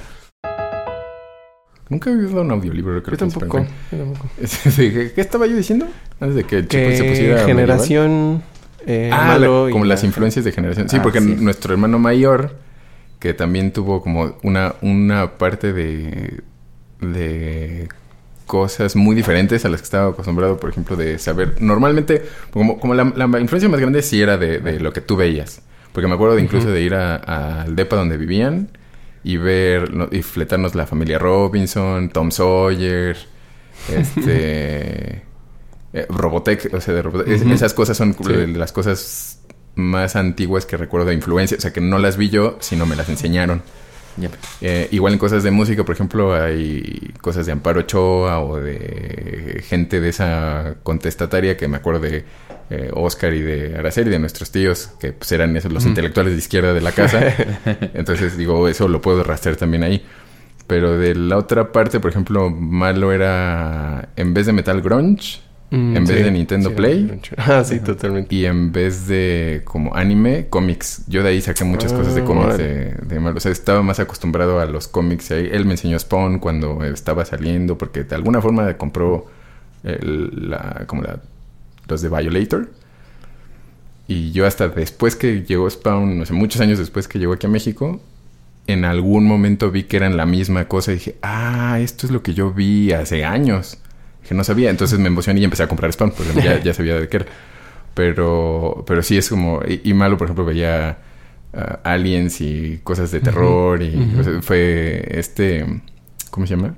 Nunca he oído un audiolibro, creo yo tampoco, yo tampoco. ¿Qué estaba yo diciendo? Antes de que el chico se pusiera. Generación. Eh, ah, como las influencias de generación. Sí, ah, porque nuestro hermano mayor, que también tuvo como una, una parte de. de cosas muy diferentes a las que estaba acostumbrado, por ejemplo, de saber. Normalmente, como, como la, influencia más grande sí era de, lo que tú veías. Porque me acuerdo de incluso de ir al depa donde vivían y ver y fletarnos la familia Robinson, Tom Sawyer, este eh, Robotech, o sea, de Robotech, esas cosas son las cosas más antiguas que recuerdo de influencia, o sea, que no las vi yo, sino me las enseñaron. Eh, igual en cosas de música, por ejemplo, hay cosas de Amparo Ochoa o de gente de esa contestataria que me acuerdo de eh, Oscar y de Araceli, de nuestros tíos, que pues, eran esos los intelectuales de izquierda de la casa. Entonces, digo, eso lo puedo rastrear también ahí. Pero de la otra parte, por ejemplo, malo era, en vez de metal grunge, mm, en vez de Nintendo Play. Ah, sí, totalmente. Y en vez de como anime, cómics. Yo de ahí saqué muchas cosas de ah, cómics de. O sea, estaba más acostumbrado a los cómics. Ahí. Él me enseñó Spawn cuando estaba saliendo, porque de alguna forma compró la, como la los de Violator. Y yo hasta después que llegó Spawn, no sé, muchos años después que llegó aquí a México, en algún momento vi que eran la misma cosa y dije, ah, esto es lo que yo vi hace años. Que no sabía, entonces me emocioné y empecé a comprar Spawn, porque ya, sabía de qué era. Pero, pero sí es como, y, malo, por ejemplo, veía aliens y cosas de terror y fue este, ¿cómo se llama?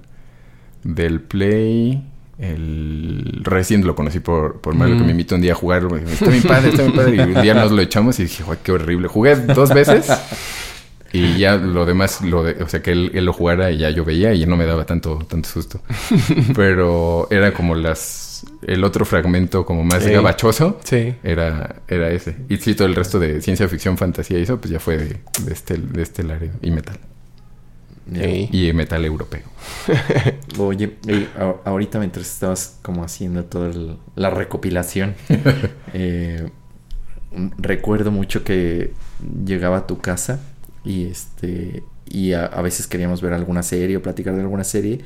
Del Play el recién lo conocí por, por Mario que me mm. invitó un día a jugar. Está bien padre, está bien padre. Y un día nos lo echamos y dije, qué horrible. Jugué dos veces y ya lo demás, lo de, o sea, que él, lo jugara y ya yo veía y no me daba tanto, tanto susto. Pero era como las. El otro fragmento como más gabachoso sí. era, era ese. Y sí, todo el resto de ciencia ficción, fantasía y eso, pues ya fue de, de este, de este área y metal. Y metal europeo. Oye, ahorita mientras estabas como haciendo toda la recopilación, eh, recuerdo mucho que llegaba a tu casa y este y a, veces queríamos ver alguna serie o platicar de alguna serie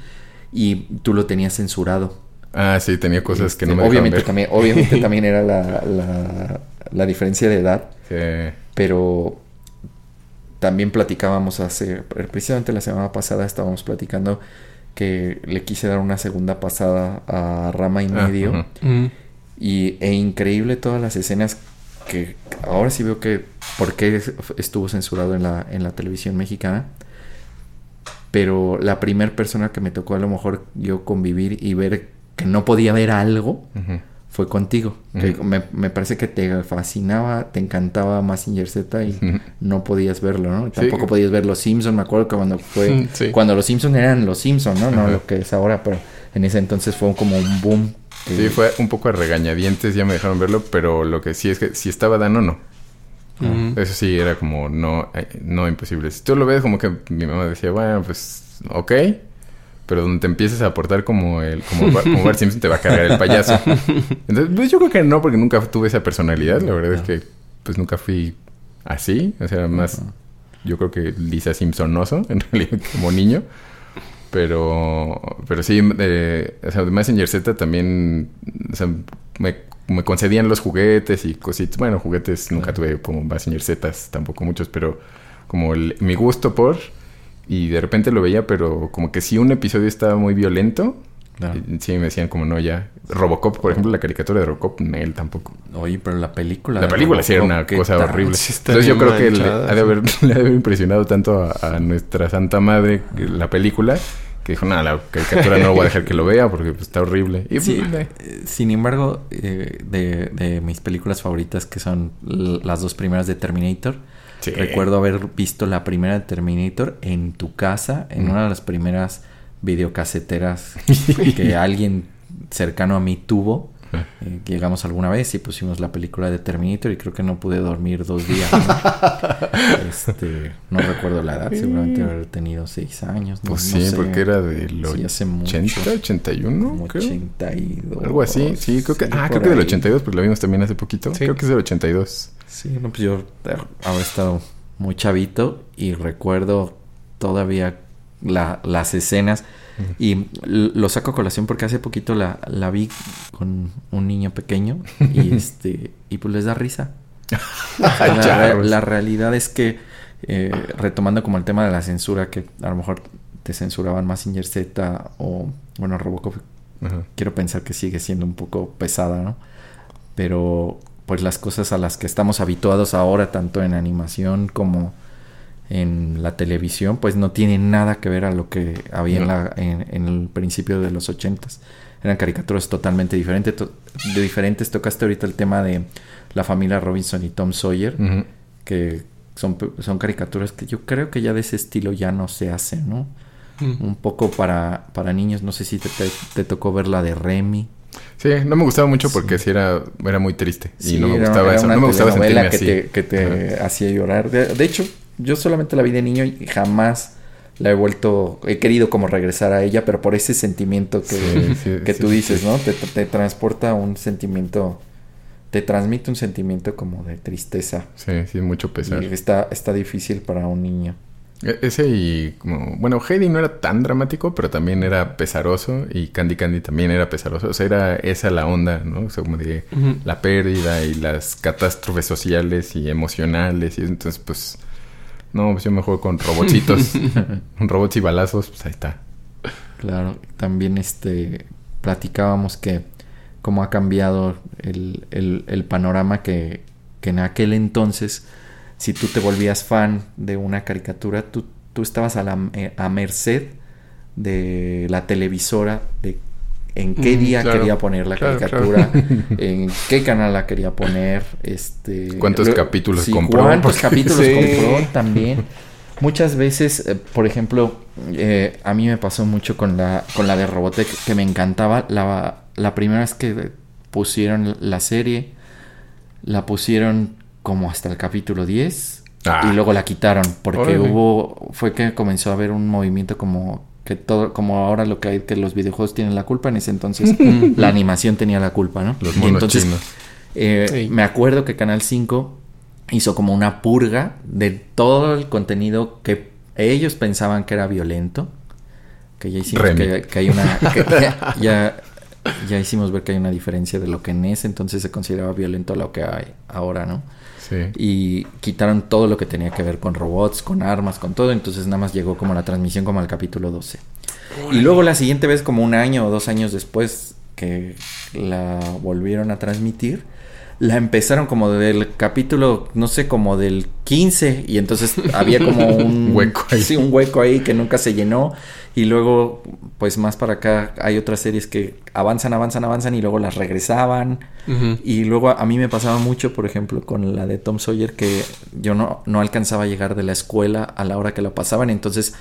y tú lo tenías censurado. Ah, sí, tenía cosas que no me este, obviamente también Obviamente también era la, la, la diferencia de edad. Sí. Pero también platicábamos hace, precisamente la semana pasada estábamos platicando que le quise dar una segunda pasada a Rama y ah, medio. y, e increíble todas las escenas que ahora sí veo que por qué estuvo censurado en la, en la televisión mexicana. Pero la primera persona que me tocó a lo mejor yo convivir y ver que no podía ver algo fue contigo. me, parece que te fascinaba, te encantaba Massinger Z y no podías verlo, ¿no? Tampoco podías ver Los Simpsons. Me acuerdo que cuando fue... Cuando Los Simpsons eran Los Simpsons, ¿no? No lo que es ahora, pero en ese entonces fue como un boom. Sí, fue un poco a regañadientes, ya me dejaron verlo, pero lo que sí es que si estaba dando, no. Eso sí, era como no, eh, no imposible. Si tú lo ves, como que mi mamá decía, bueno, pues, ok pero donde te empieces a aportar como el como, como Bart Simpson te va a cargar el payaso. Entonces, pues yo creo que no, porque nunca tuve esa personalidad. La verdad es que pues nunca fui así. O sea, más yo creo que Lisa Simpsonoso, en realidad, como niño. Pero, pero sí, eh, o sea, de Messenger Z también, o sea, me, me, concedían los juguetes y cositas. Bueno, juguetes nunca tuve como Messenger Z, tampoco muchos, pero como el, mi gusto por y de repente lo veía, pero como que si un episodio estaba muy violento, sí me decían como no ya. Robocop, por ejemplo, la caricatura de Robocop, él tampoco. Oye, pero la película. La película sí era una cosa horrible. Entonces yo creo que le ha, de haber, le ha de haber impresionado tanto a, nuestra Santa Madre la película que dijo, nada, la caricatura no voy a dejar que lo vea porque pues, está horrible. Y, sí, pues, eh, sin embargo, eh, de, de mis películas favoritas, que son las dos primeras de Terminator, Recuerdo haber visto la primera de Terminator en tu casa, en una de las primeras videocaseteras que alguien cercano a mí tuvo. Eh, llegamos alguna vez y pusimos la película de Terminator y creo que no pude dormir dos días. ¿no? este, no recuerdo la edad, seguramente haber tenido seis años. pues sí, porque era del 80, 81, 82. Algo así, sí, creo que, ah, creo que del 82, porque lo vimos también hace poquito. Creo que es del 82. Sí, no, pues yo haber estado muy chavito y recuerdo todavía las escenas. Y lo saco a colación porque hace poquito la, la vi con un niño pequeño y este y pues les da risa. la, realidad es que eh, retomando como el tema de la censura que a lo mejor te censuraban más Z o bueno Robocop quiero pensar que sigue siendo un poco pesada, ¿no? Pero pues las cosas a las que estamos habituados ahora tanto en animación como en la televisión, pues no tiene nada que ver a lo que había en, la, en, el principio de los ochentas. Eran caricaturas totalmente diferentes. de diferentes. Tocaste ahorita el tema de la familia Robinson y Tom Sawyer, que son, son caricaturas que yo creo que ya de ese estilo ya no se hacen, ¿no? Un poco para, para niños. No sé si te, te, tocó ver la de Remy. Sí, no me gustaba mucho porque sí, era, era muy triste. y no me gustaba eso. no me gustaba sentirme que Te, que te hacía llorar. de, hecho, yo solamente la vi de niño y jamás la he vuelto, he querido como regresar a ella, pero por ese sentimiento que, que tú dices, ¿no? Te, te, transporta un sentimiento, te transmite un sentimiento como de tristeza. Sí, sí, mucho pesar. está, está difícil para un niño. E, ese y como, bueno, Heidi no era tan dramático, pero también era pesaroso y Candy Candy también era pesaroso. O sea, era esa la onda, ¿no? O sea, como diría, la pérdida y las catástrofes sociales y emocionales y entonces pues no, pues yo me juego con robotcitos. robots y balazos, pues ahí está. Claro, también este platicábamos que cómo ha cambiado el, el, panorama que, que, en aquel entonces, si tú te volvías fan de una caricatura, tú, tú estabas a, la, eh, a merced de la televisora, de en qué día quería poner la caricatura, en qué canal la quería poner, este... ¿Cuántos capítulos compró? ¿Cuántos capítulos compró también? Muchas veces, eh, por ejemplo, eh, a mí me pasó mucho con la, con la de Robotech, que me encantaba. La, la primera vez que pusieron la serie, la pusieron como hasta el capítulo 10 y ah. luego la quitaron porque hubo, fue que comenzó a haber un movimiento como que todo, como ahora lo que hay que los videojuegos tienen la culpa, en ese entonces la animación tenía la culpa, ¿no? Los monos entonces, eh, me acuerdo que Canal 5 hizo como una purga de todo el contenido que ellos pensaban que era violento. Que ya hicimos que, hay una. ya, ya, hicimos ver que hay una diferencia de lo que en ese entonces se consideraba violento a lo que hay ahora, ¿no? Y quitaron todo lo que tenía que ver con robots, con armas, con todo. Entonces nada más llegó como la transmisión como al capítulo 12. Y luego la siguiente vez, como un año o dos años después que la volvieron a transmitir, la empezaron como del capítulo, no sé, como del 15 y entonces había como un hueco ahí. Sí, un hueco ahí que nunca se llenó y luego pues más para acá hay otras series que avanzan, avanzan, avanzan y luego las regresaban y luego a mí me pasaba mucho, por ejemplo, con la de Tom Sawyer que yo no, no alcanzaba a llegar de la escuela a la hora que la pasaban, entonces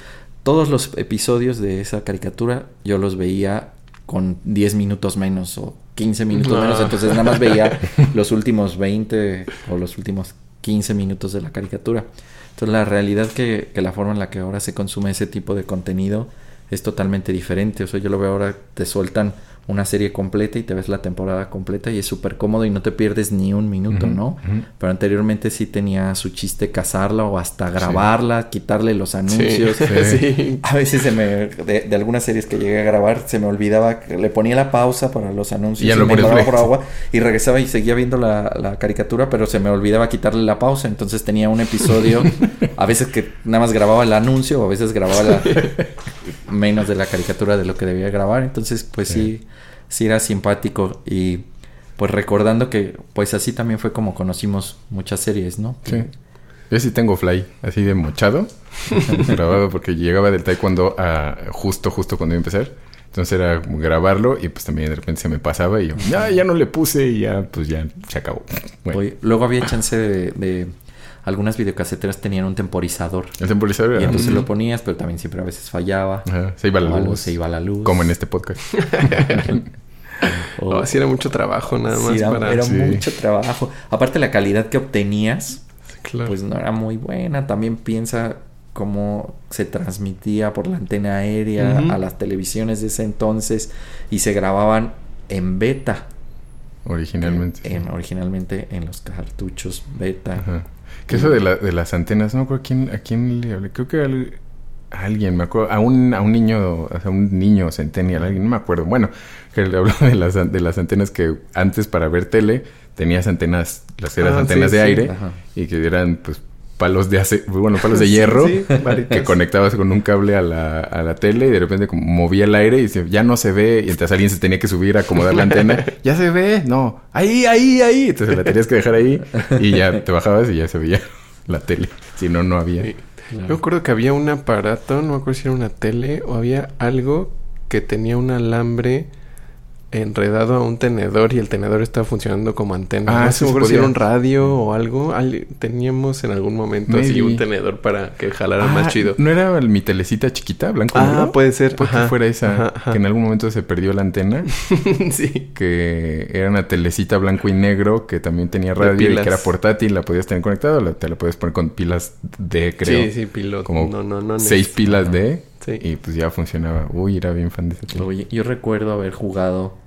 todos los episodios de esa caricatura yo los veía con 10 minutos menos o 15 minutos menos, entonces nada más veía los últimos 20 o los últimos 15 minutos de la caricatura. Entonces la realidad que, que la forma en la que ahora se consume ese tipo de contenido es totalmente diferente. O sea, yo lo veo ahora, te sueltan una serie completa y te ves la temporada completa y es súper cómodo y no te pierdes ni un minuto, ¿no? Pero anteriormente sí tenía su chiste cazarla o hasta grabarla, quitarle los anuncios. Sí, a veces se me, de, algunas series que llegué a grabar, se me olvidaba, le ponía la pausa para los anuncios y, me por agua y regresaba y seguía viendo la, la, caricatura, pero se me olvidaba quitarle la pausa. Entonces tenía un episodio, a veces que nada más grababa el anuncio o a veces grababa la, menos de la caricatura de lo que debía grabar. Entonces, pues sí sí era simpático y pues recordando que pues así también fue como conocimos muchas series, ¿no? Sí. Yo sí tengo Fly, así de mochado, grabado porque llegaba del taekwondo a justo, justo cuando iba a empezar. Entonces era grabarlo y pues también de repente se me pasaba y yo, ya, ya no le puse y ya, pues ya se acabó. luego había chance de, algunas videocaseteras tenían un temporizador. El temporizador Y entonces lo ponías, pero también siempre a veces fallaba. se iba la luz. Se iba la luz. Como en este podcast. O... así era mucho trabajo nada más. Era, mucho trabajo. Aparte la calidad que obtenías, pues no era muy buena. También piensa cómo se transmitía por la antena aérea a las televisiones de ese entonces y se grababan en beta. Originalmente. En, Originalmente en los cartuchos beta. Que eso de, la, de las antenas, no me acuerdo a quién, a quién le hablé. Creo que a, alguien, me acuerdo, a un, a un niño, a un niño centennial, alguien, no me acuerdo. Bueno, que le habló de las, de las antenas que antes para ver tele tenías antenas, las eras ah, antenas de aire y que eran pues palos de bueno, palos de hierro que conectabas con un cable a la, a la tele y de repente como movía el aire y ya no se ve y entonces alguien se tenía que subir a acomodar la antena. ya se ve, no, ahí, ahí, ahí. Entonces la tenías que dejar ahí y ya te bajabas y ya se veía la tele. Si no, no había. Yo me acuerdo que había un aparato, no me acuerdo si era una tele o había algo que tenía un alambre enredado a un tenedor y el tenedor estaba funcionando como antena. Ah, si era un radio o algo. Teníamos en algún momento así un tenedor para que jalara más ah, chido. ¿No era mi telecita chiquita, blanco Ah, puede ser. Puede que fuera esa, que en algún momento se perdió la antena. sí. Que era una telecita blanco y negro que también tenía radio y que era portátil, la podías tener conectada, te la puedes poner con pilas D, creo. Sí, sí, piloto. Como no, no, no, seis pilas D. Sí. Y pues ya funcionaba. Uy, era bien fan de ese Oye, yo recuerdo haber jugado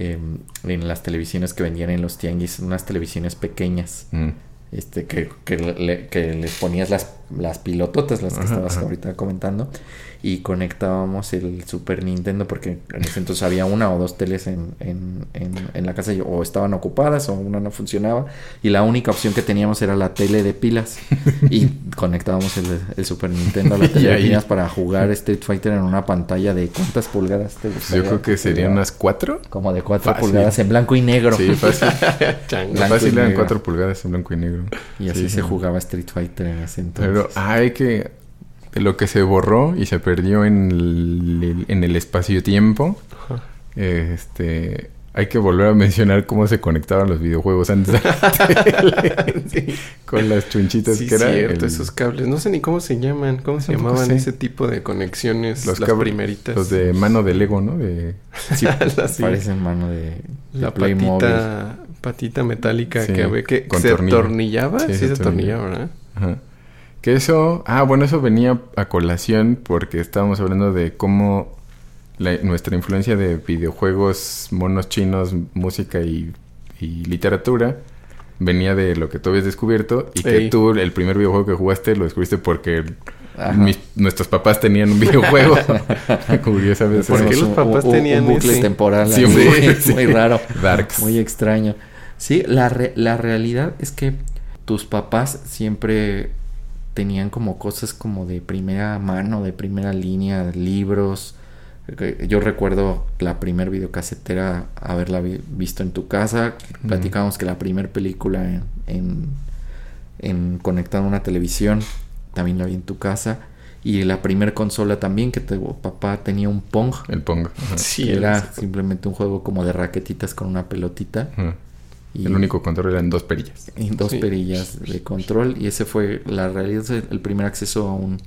Em, en las televisiones que vendían en los tianguis, unas televisiones pequeñas. Mm. Este, que, que, le, que les ponías las, las pilototas, las que estabas ahorita comentando, y conectábamos el Super Nintendo porque en ese entonces había una o dos teles en, en, en, la casa o estaban ocupadas o una no funcionaba y la única opción que teníamos era la tele de pilas y conectábamos el, Super Nintendo a la tele de pilas para jugar Street Fighter en una pantalla de ¿cuántas pulgadas te Yo creo que serían unas cuatro. Como de cuatro pulgadas en blanco y negro. Sí, fácil. fácil eran cuatro pulgadas en blanco y negro. Y así se jugaba Street Fighter en ese entonces. Pero hay que lo que se borró y se perdió en el, en el espacio-tiempo. Este, hay que volver a mencionar cómo se conectaban los videojuegos antes de con las chunchitas que eran esos cables. No sé ni cómo se llaman cómo se llamaban ese tipo de conexiones los las primeritas los de mano de Lego no de sí, parecen mano de, la patita patita metálica que, que se atornillaba sí, se, atornillaba. ¿verdad? Ajá. Que eso, ah, bueno, eso venía a colación porque estábamos hablando de cómo nuestra influencia de videojuegos, monos chinos, música y, literatura venía de lo que tú habías descubierto y que tú el primer videojuego que jugaste lo descubriste porque nuestros papás tenían un videojuego. Sabes, porque los papás tenían un bucle temporal sí, muy, muy, raro, Darks. muy extraño. Sí, la, la realidad es que tus papás siempre tenían como cosas como de primera mano, de primera línea, libros. Yo recuerdo la primer videocasetera haberla visto en tu casa. Platicábamos que la primera película en, en, en conectada a una televisión también la vi en tu casa. Y la primera consola también, que tu papá tenía un Pong. El Pong. Sí, era simplemente un juego como de raquetitas con una pelotita el único control eran dos perillas. Y dos perillas de control. Y ese fue la realidad, el primer acceso a un,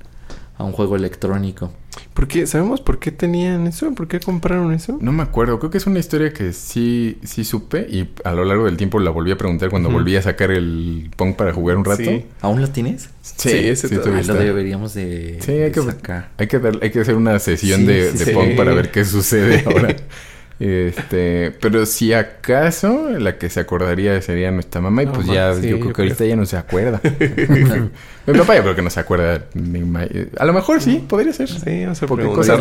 a un juego electrónico. ¿Por qué? ¿Sabemos por qué tenían eso? ¿Por qué compraron eso? No me acuerdo. Creo que es una historia que sí, sí supe. Y a lo largo del tiempo la volví a preguntar cuando volví a sacar el Pong para jugar un rato. ¿Aún lo tienes? Sí, ese sí, lo deberíamos de, sí, hay que, sacar. Hay que, hay que hacer una sesión de, de Pong para ver qué sucede ahora. Este, pero si acaso la que se acordaría sería nuestra mamá y pues ya yo creo que ahorita ya no se acuerda. Mi papá yo creo que no se acuerda. A lo mejor sí, podría ser. Sí, o sea, porque cosas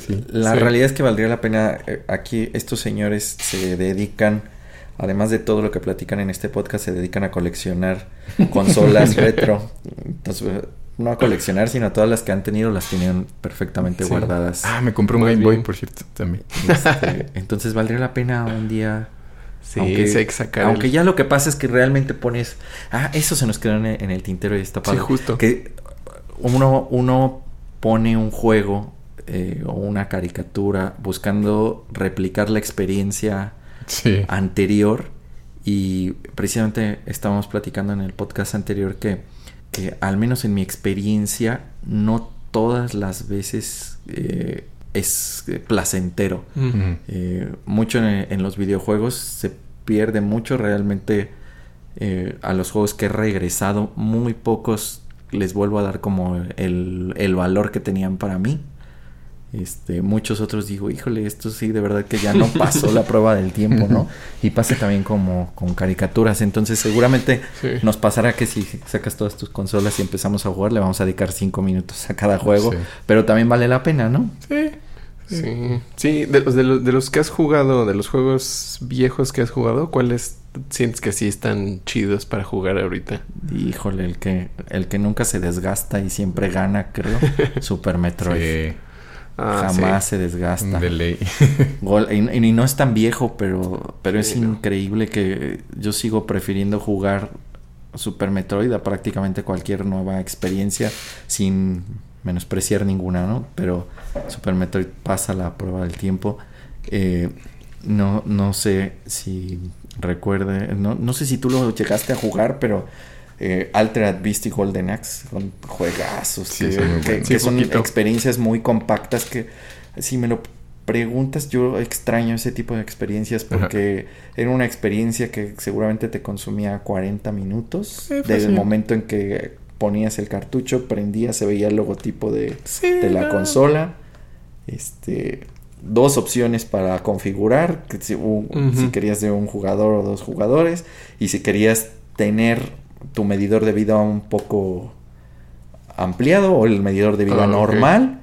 sí. La realidad es que valdría la pena eh, aquí estos señores se dedican además de todo lo que platican en este podcast se dedican a coleccionar consolas retro. Entonces no a coleccionar, sino a todas las que han tenido las tenían perfectamente guardadas. Ah, me compré un Game Boy, por cierto, también. Este, entonces valdría la pena un día. Sí, aunque, aunque ya lo que pasa es que realmente pones. Ah, eso se nos quedó en el, tintero y está padre. Sí, justo. Que uno, uno pone un juego eh, o una caricatura buscando replicar la experiencia anterior. Y precisamente estábamos platicando en el podcast anterior que al menos en mi experiencia, no todas las veces eh, es eh, placentero. Eh, mucho en, los videojuegos se pierde mucho realmente a los juegos que he regresado. Muy pocos les vuelvo a dar como el, valor que tenían para mí. Este, muchos otros digo, híjole, esto sí, de verdad que ya no pasó la prueba del tiempo, ¿no? Y pasa también como con caricaturas. Entonces, seguramente nos pasará que si sacas todas tus consolas y empezamos a jugar, le vamos a dedicar cinco minutos a cada juego. Pero también vale la pena, ¿no? Sí. Sí, sí, de los, de, los, de los que has jugado, de los juegos viejos que has jugado, ¿cuáles sientes que sí están chidos para jugar ahorita? Híjole, el que, el que nunca se desgasta y siempre gana, creo. Super Metroid. Ah, Jamás se desgasta. De ley. y, no es tan viejo, pero, pero es increíble que yo sigo prefiriendo jugar Super Metroid a prácticamente cualquier nueva experiencia sin menospreciar ninguna, ¿no? Pero Super Metroid pasa la prueba del tiempo. Eh, no, no sé si recuerde, no, no sé si tú lo llegaste a jugar, pero eh, Altered Beast y Golden Axe son juegazos que, son experiencias muy compactas que si me lo preguntas yo extraño ese tipo de experiencias porque era una experiencia que seguramente te consumía 40 minutos desde el momento en que ponías el cartucho, prendías, se veía el logotipo de, de la consola. Este, dos opciones para configurar, si, si, querías de un jugador o dos jugadores, y si querías tener tu medidor de vida un poco ampliado o el medidor de vida ah, normal.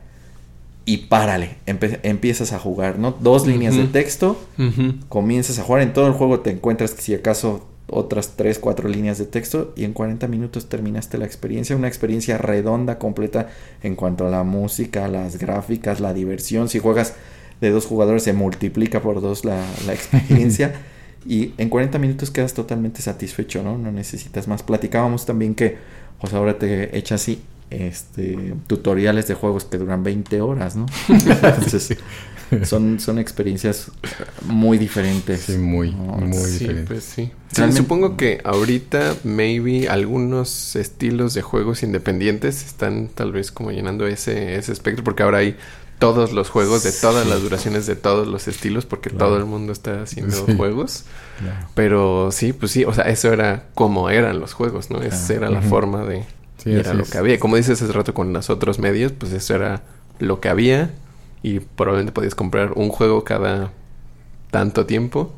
Y párale, empiezas a jugar, ¿no? Dos líneas de texto, comienzas a jugar, en todo el juego te encuentras si acaso otras 3, 4 líneas de texto y en 40 minutos terminaste la experiencia, una experiencia redonda, completa en cuanto a la música, las gráficas, la diversión. Si juegas de dos jugadores se multiplica por dos la, experiencia y en 40 minutos quedas totalmente satisfecho, ¿no? No necesitas más. Platicábamos también que pues ahora te echas así este tutoriales de juegos que duran 20 horas, ¿no? Entonces, son, son experiencias muy diferentes. Sí, muy, muy sí, Pues sí. Supongo que ahorita, maybe, algunos estilos de juegos independientes están tal vez como llenando ese, ese espectro, porque ahora hay todos los juegos de todas las duraciones de todos los estilos porque todo el mundo está haciendo juegos. Pero sí, pues sí, o sea, eso era como eran los juegos, ¿no? Esa era la forma de... era lo que había. Como dices hace rato con los otros medios, pues eso era lo que había y probablemente podías comprar un juego cada tanto tiempo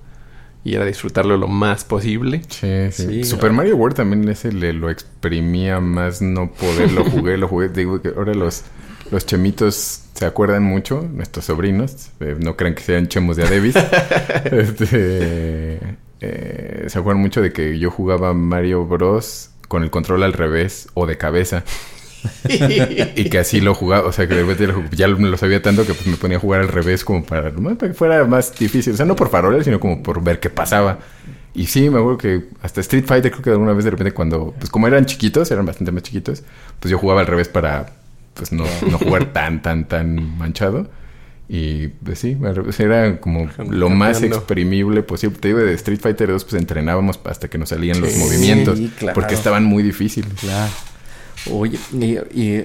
y era disfrutarlo lo más posible. Sí, sí. Super Mario World también ese le lo exprimía más no poder, lo jugué, lo jugué, digo que ahora los los chemitos se acuerdan mucho, nuestros sobrinos, eh, no crean que sean chemos de Adebis. este, eh, se acuerdan mucho de que yo jugaba Mario Bros con el control al revés o de cabeza. y que así lo jugaba, o sea, que ya lo sabía tanto que pues me ponía a jugar al revés como para, que fuera más difícil, o sea, no por faroles, sino como por ver qué pasaba. Y sí, me acuerdo que hasta Street Fighter creo que alguna vez de repente cuando, pues como eran chiquitos, eran bastante más chiquitos, pues yo jugaba al revés para, pues no, no jugar tan, tan, tan manchado. Y pues sí, era como lo más exprimible posible. Te digo, de Street Fighter 2 pues entrenábamos hasta que nos salían los movimientos. Porque estaban muy difíciles. Claro. Oye, y,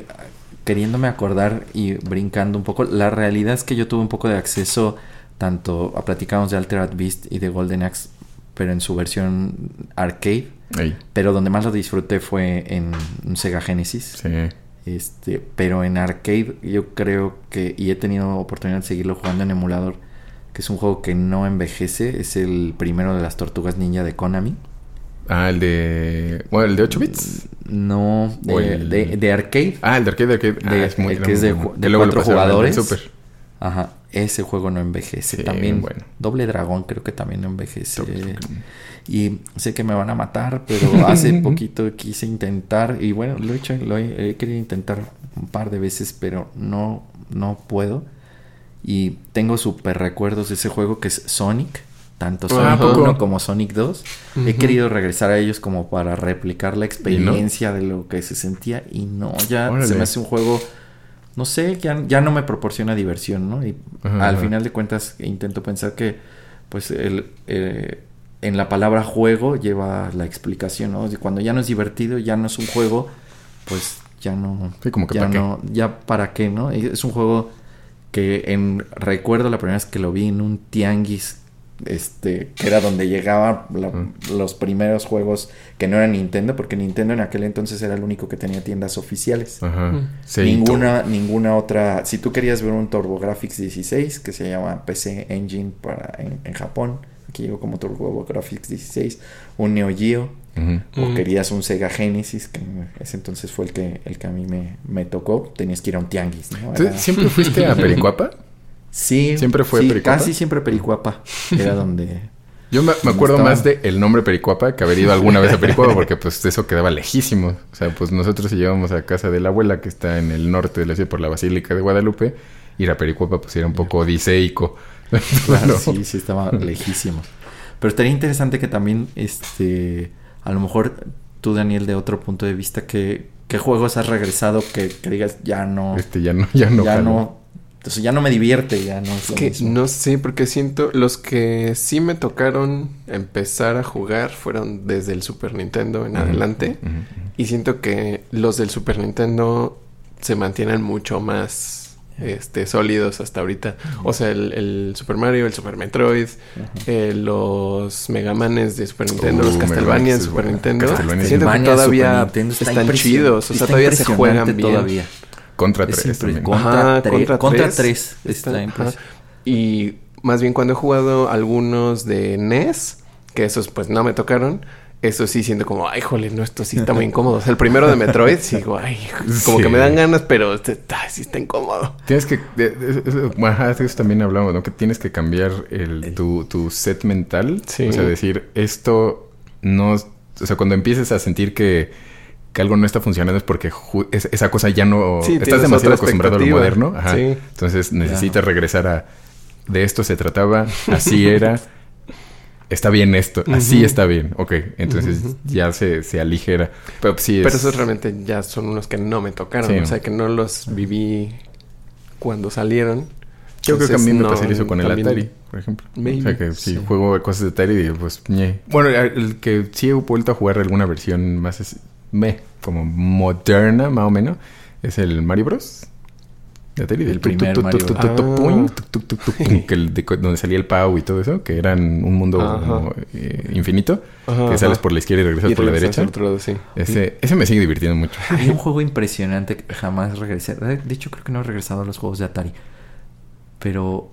queriéndome acordar y brincando un poco, la realidad es que yo tuve un poco de acceso tanto a platicamos de Altered Beast y de Golden Axe, pero en su versión arcade. Pero donde más lo disfruté fue en Sega Genesis. Sí. Este, pero en arcade yo creo que, y he tenido oportunidad de seguirlo jugando en emulador, que es un juego que no envejece, es el primero de las tortugas ninja de Konami. Ah, el de. Bueno, el de 8 bits. No, de, de, arcade. Ah, el de arcade, de arcade. Ah, es muy, el que es de, de cuatro jugadores. Ajá, ese juego no envejece. también, bueno. Doble Dragón creo que también no envejece. Y sé que me van a matar, pero hace poquito quise intentar. Y bueno, lo he hecho, lo he, querido intentar un par de veces, pero no, no puedo. Y tengo súper recuerdos de ese juego que es Sonic tanto ah, Sonic 1 como Sonic 2. He querido regresar a ellos como para replicar la experiencia de lo que se sentía y no, ya se me hace un juego, no sé, ya, ya no me proporciona diversión, ¿no? Y al final de cuentas intento pensar que pues el, eh, en la palabra juego lleva la explicación, ¿no? Cuando ya no es divertido, ya no es un juego, pues ya no... como que ya para no, qué. Ya para qué, ¿no? Es un juego que en recuerdo la primera vez que lo vi en un tianguis este, que era donde llegaban los primeros juegos que no eran Nintendo, porque Nintendo en aquel entonces era el único que tenía tiendas oficiales. ninguna, ninguna otra. Si tú querías ver un TurboGrafx 16, que se llama PC Engine para, en, Japón, aquí llegó como TurboGrafx 16, un Neo Geo, o querías un Sega Genesis, que ese entonces fue el que, el que a mí me, me tocó, tenías que ir a un tianguis. ¿Siempre fuiste a Pericuapa? Sí. ¿Siempre fue sí, Casi siempre Pericuapa. Era donde. Yo me, acuerdo más de el nombre Pericuapa que haber ido alguna vez a Pericuapa porque pues eso quedaba lejísimo. O sea, pues nosotros llevábamos a casa de la abuela que está en el norte de la ciudad por la Basílica de Guadalupe. Ir a Pericuapa pues era un poco odiseico. Claro, sí, sí, estaba lejísimo. Pero estaría interesante que también, este, a lo mejor tú, Daniel, de otro punto de vista, que ¿Qué juegos has regresado que, que, digas ya no? Este ya no, ya no. Ya no, entonces ya no me divierte, ya no es, que No sé, porque siento los que sí me tocaron empezar a jugar fueron desde el Super Nintendo en adelante. Y siento que los del Super Nintendo se mantienen mucho más este, sólidos hasta ahorita. O sea, el, Super Mario, el Super Metroid, eh, los Megamanes de Super Nintendo, los uh, Castlevania de Super Nintendo. Siento que todavía están chidos. O sea, todavía se juegan bien. Todavía. Contra 3 también. Contra, contra 3. Está, y más bien cuando he jugado algunos de NES, que esos pues no me tocaron, eso sí siento como, ay, jole, no, esto sí está muy incómodo. O sea, el primero de Metroid, sí, digo, ay, como que me dan ganas, pero este, sí está incómodo. Tienes que, bueno, de eso también hablamos, ¿no? Que tienes que cambiar el, tu, tu set mental. Sí. O sea, decir, esto no, o sea, cuando empieces a sentir que que algo no está funcionando es porque esa cosa ya no... estás demasiado acostumbrado a lo moderno. Ajá. Entonces necesitas regresar a... De esto se trataba, así era. está bien esto, así está bien. Ok, entonces ya se, se, aligera. Pero sí Pero esos realmente ya son unos que no me tocaron. O sea, que no los viví cuando salieron. Yo creo que a mí me pasa eso con el Atari, por ejemplo. O sea, que si juego cosas de Atari, pues, ñe. Bueno, el que sí he vuelto a jugar alguna versión más me, como moderna, más o menos, es el Mario Bros. De Atari, el primer Mario donde salía el Pau y todo eso, que eran un mundo eh, infinito, que sales por la izquierda y regresas por la derecha. Ese, ese me sigue divirtiendo mucho. Hay un juego impresionante que jamás regresé. De hecho, creo que no he regresado a los juegos de Atari. Pero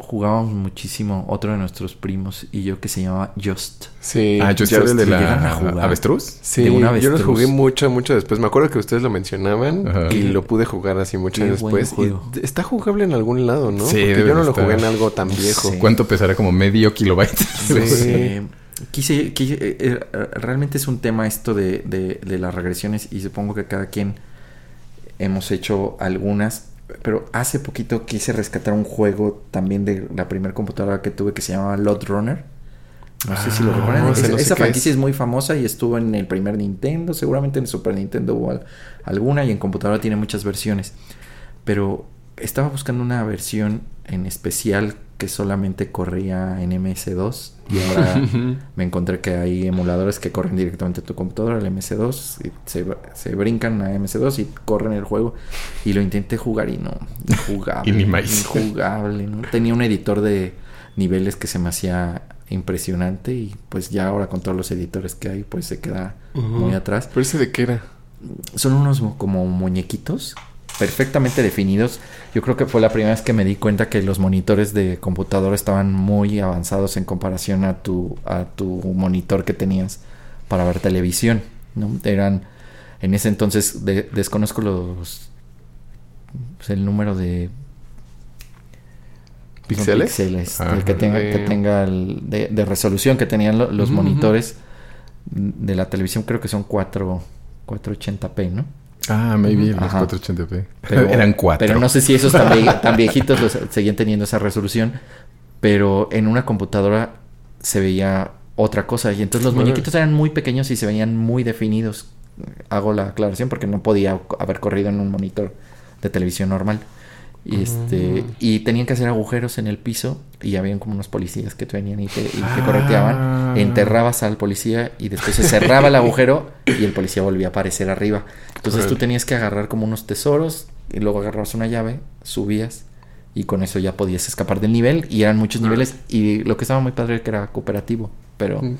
jugábamos muchísimo otro de nuestros primos y yo que se llamaba Just. Sí, ah, Just, el de la avestruz. Sí, yo lo jugué mucho, mucho después. Me acuerdo que ustedes lo mencionaban y lo pude jugar así mucho después. está jugable en algún lado, ¿no? Sí, Porque yo no lo jugué en algo tan viejo. ¿Cuánto pesará? Como medio kilobyte. Sí. Quise, quise eh, eh, realmente es un tema esto de, de, de las regresiones y supongo que cada quien hemos hecho algunas pero hace poquito quise rescatar un juego también de la primera computadora que tuve que se llamaba Lot Runner. No sé si lo ah, recuerdan. esa franquicia es. muy famosa y estuvo en el primer Nintendo. Seguramente en el Super Nintendo hubo alguna y en computadora tiene muchas versiones. Pero estaba buscando una versión en especial que solamente corría en MS2 y ahora me encontré que hay emuladores que corren directamente a tu computadora, el MS2, y se, se, brincan a MS2 y corren el juego y lo intenté jugar y no, injugable. Injugable, ¿no? Tenía un editor de niveles que se me hacía impresionante y pues ya ahora con todos los editores que hay pues se queda muy atrás. ¿Pero ese de qué era? Son unos como muñequitos perfectamente definidos. Yo creo que fue la primera vez que me di cuenta que los monitores de computadora estaban muy avanzados en comparación a tu, a tu monitor que tenías para ver televisión. ¿no? Eran, en ese entonces, desconozco los pues, el número de píxeles, que tenga, que tenga el, de, resolución que tenían los monitores de la televisión, creo que son 4, 480p, ¿no? Ah, maybe los 480p. Eran cuatro. Pero no sé si esos tan, viejitos los seguían teniendo esa resolución. Pero en una computadora se veía otra cosa. Y entonces los muñequitos eran muy pequeños y se veían muy definidos. Hago la aclaración porque no podía haber corrido en un monitor de televisión normal. Y, este, mm. y tenían que hacer agujeros en el piso y habían como unos policías que venían y te, y correteaban. Ah. Enterrabas al policía y después se cerraba el agujero y el policía volvía a aparecer arriba. Entonces tú tenías que agarrar como unos tesoros y luego agarrabas una llave, subías y con eso ya podías escapar del nivel y eran muchos niveles y lo que estaba muy padre era que era cooperativo, pero mm,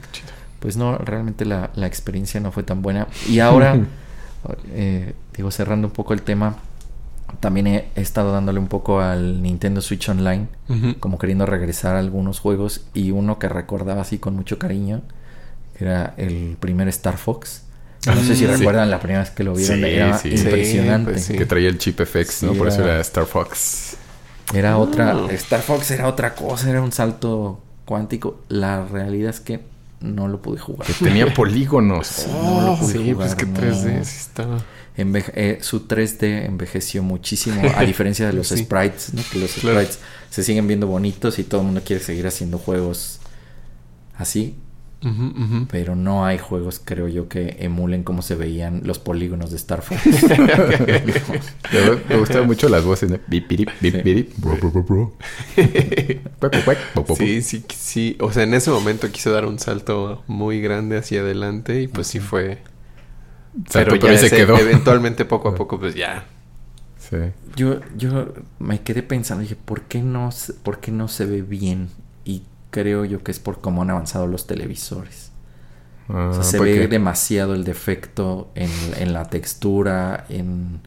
pues no, realmente la, la, experiencia no fue tan buena. Y ahora, eh, digo, cerrando un poco el tema, también he, estado dándole un poco al Nintendo Switch Online, como queriendo regresar a algunos juegos y uno que recordaba así con mucho cariño, que era el primer Star Fox. No sé si mm, recuerdan la primera vez que lo vieron, era impresionante. Pues que traía el chip FX, ¿no? Por eso era Star Fox. Era otra, ah. Star Fox era otra cosa, era un salto cuántico. La realidad es que no lo pude jugar. Que tenía polígonos. no lo pude sí, pues que 3D sí estaba. Eh, su 3D envejeció muchísimo, a diferencia de los sprites, ¿no? que los sprites se siguen viendo bonitos y todo el mundo quiere seguir haciendo juegos así. Pero no hay juegos, creo yo, que emulen cómo se veían los polígonos de Star Fox. me, gustaban mucho las voces. Sí, sí, sí. O sea, en ese momento quiso dar un salto muy grande hacia adelante y pues sí fue. Pero, ya se quedó. Eventualmente, poco a poco, pues ya. Sí. Yo, yo me quedé pensando, dije, ¿por qué no, por qué no se ve bien? Y creo yo que es por cómo han avanzado los televisores. o sea, ah, se ve demasiado el defecto en, en la textura, en,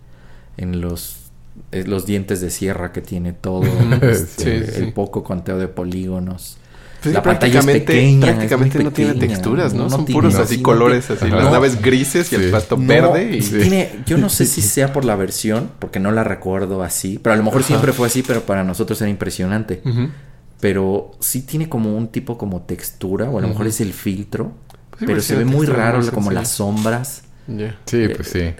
en los, eh, los dientes de sierra que tiene todo, este, el poco conteo de polígonos. Pues la pantalla es pequeña, prácticamente no tiene texturas, ¿no? Son puros así colores, así. Las naves grises y el pasto verde. Y... Tiene, yo no sé si sea por la versión, porque no la recuerdo así, pero a lo mejor siempre fue así, pero para nosotros era impresionante pero sí tiene como un tipo como textura, o a lo mejor es el filtro, pues pero se ve muy raro como las sombras. Sí, pues sí.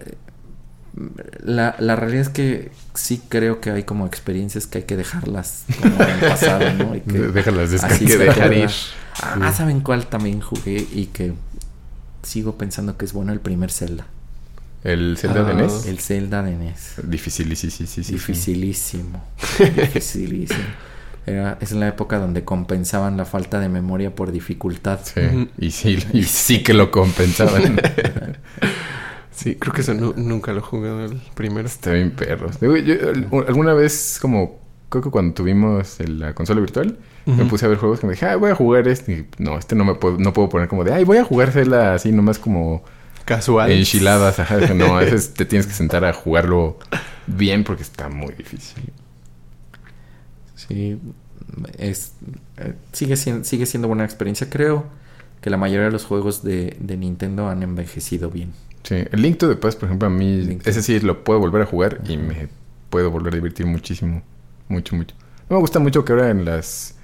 La, la, realidad es que sí creo que hay como experiencias que hay que dejarlas como en pasado, ¿no? Y que Déjalas así que dejar ir. Ah, ¿saben cuál también jugué y que sigo pensando que es bueno? El primer Zelda. ¿El Zelda de NES? El Zelda de NES. Dificilísimo. Dificilísimo. Dificilísimo es la época donde compensaban la falta de memoria por dificultad. Sí, y sí, y sí que lo compensaban. sí, creo que eso nunca lo he jugado el primero. Está bien perro. alguna vez, como creo que cuando tuvimos la consola virtual, me puse a ver juegos que me dije, ah, voy a jugar este. Y, no, este no me puedo, no puedo poner como de, ay, voy a jugársela así, nomás como casual. Enchiladas, ajá. No, a veces te tienes que sentar a jugarlo bien porque está muy difícil. Sí, es, eh, sigue, siendo, sigue siendo buena experiencia. Creo que la mayoría de los juegos de, Nintendo han envejecido bien. Sí, el Link to the Past, por ejemplo, a mí, ese sí lo puedo volver a jugar y me puedo volver a divertir muchísimo. Mucho, mucho. Me gusta mucho que ahora en las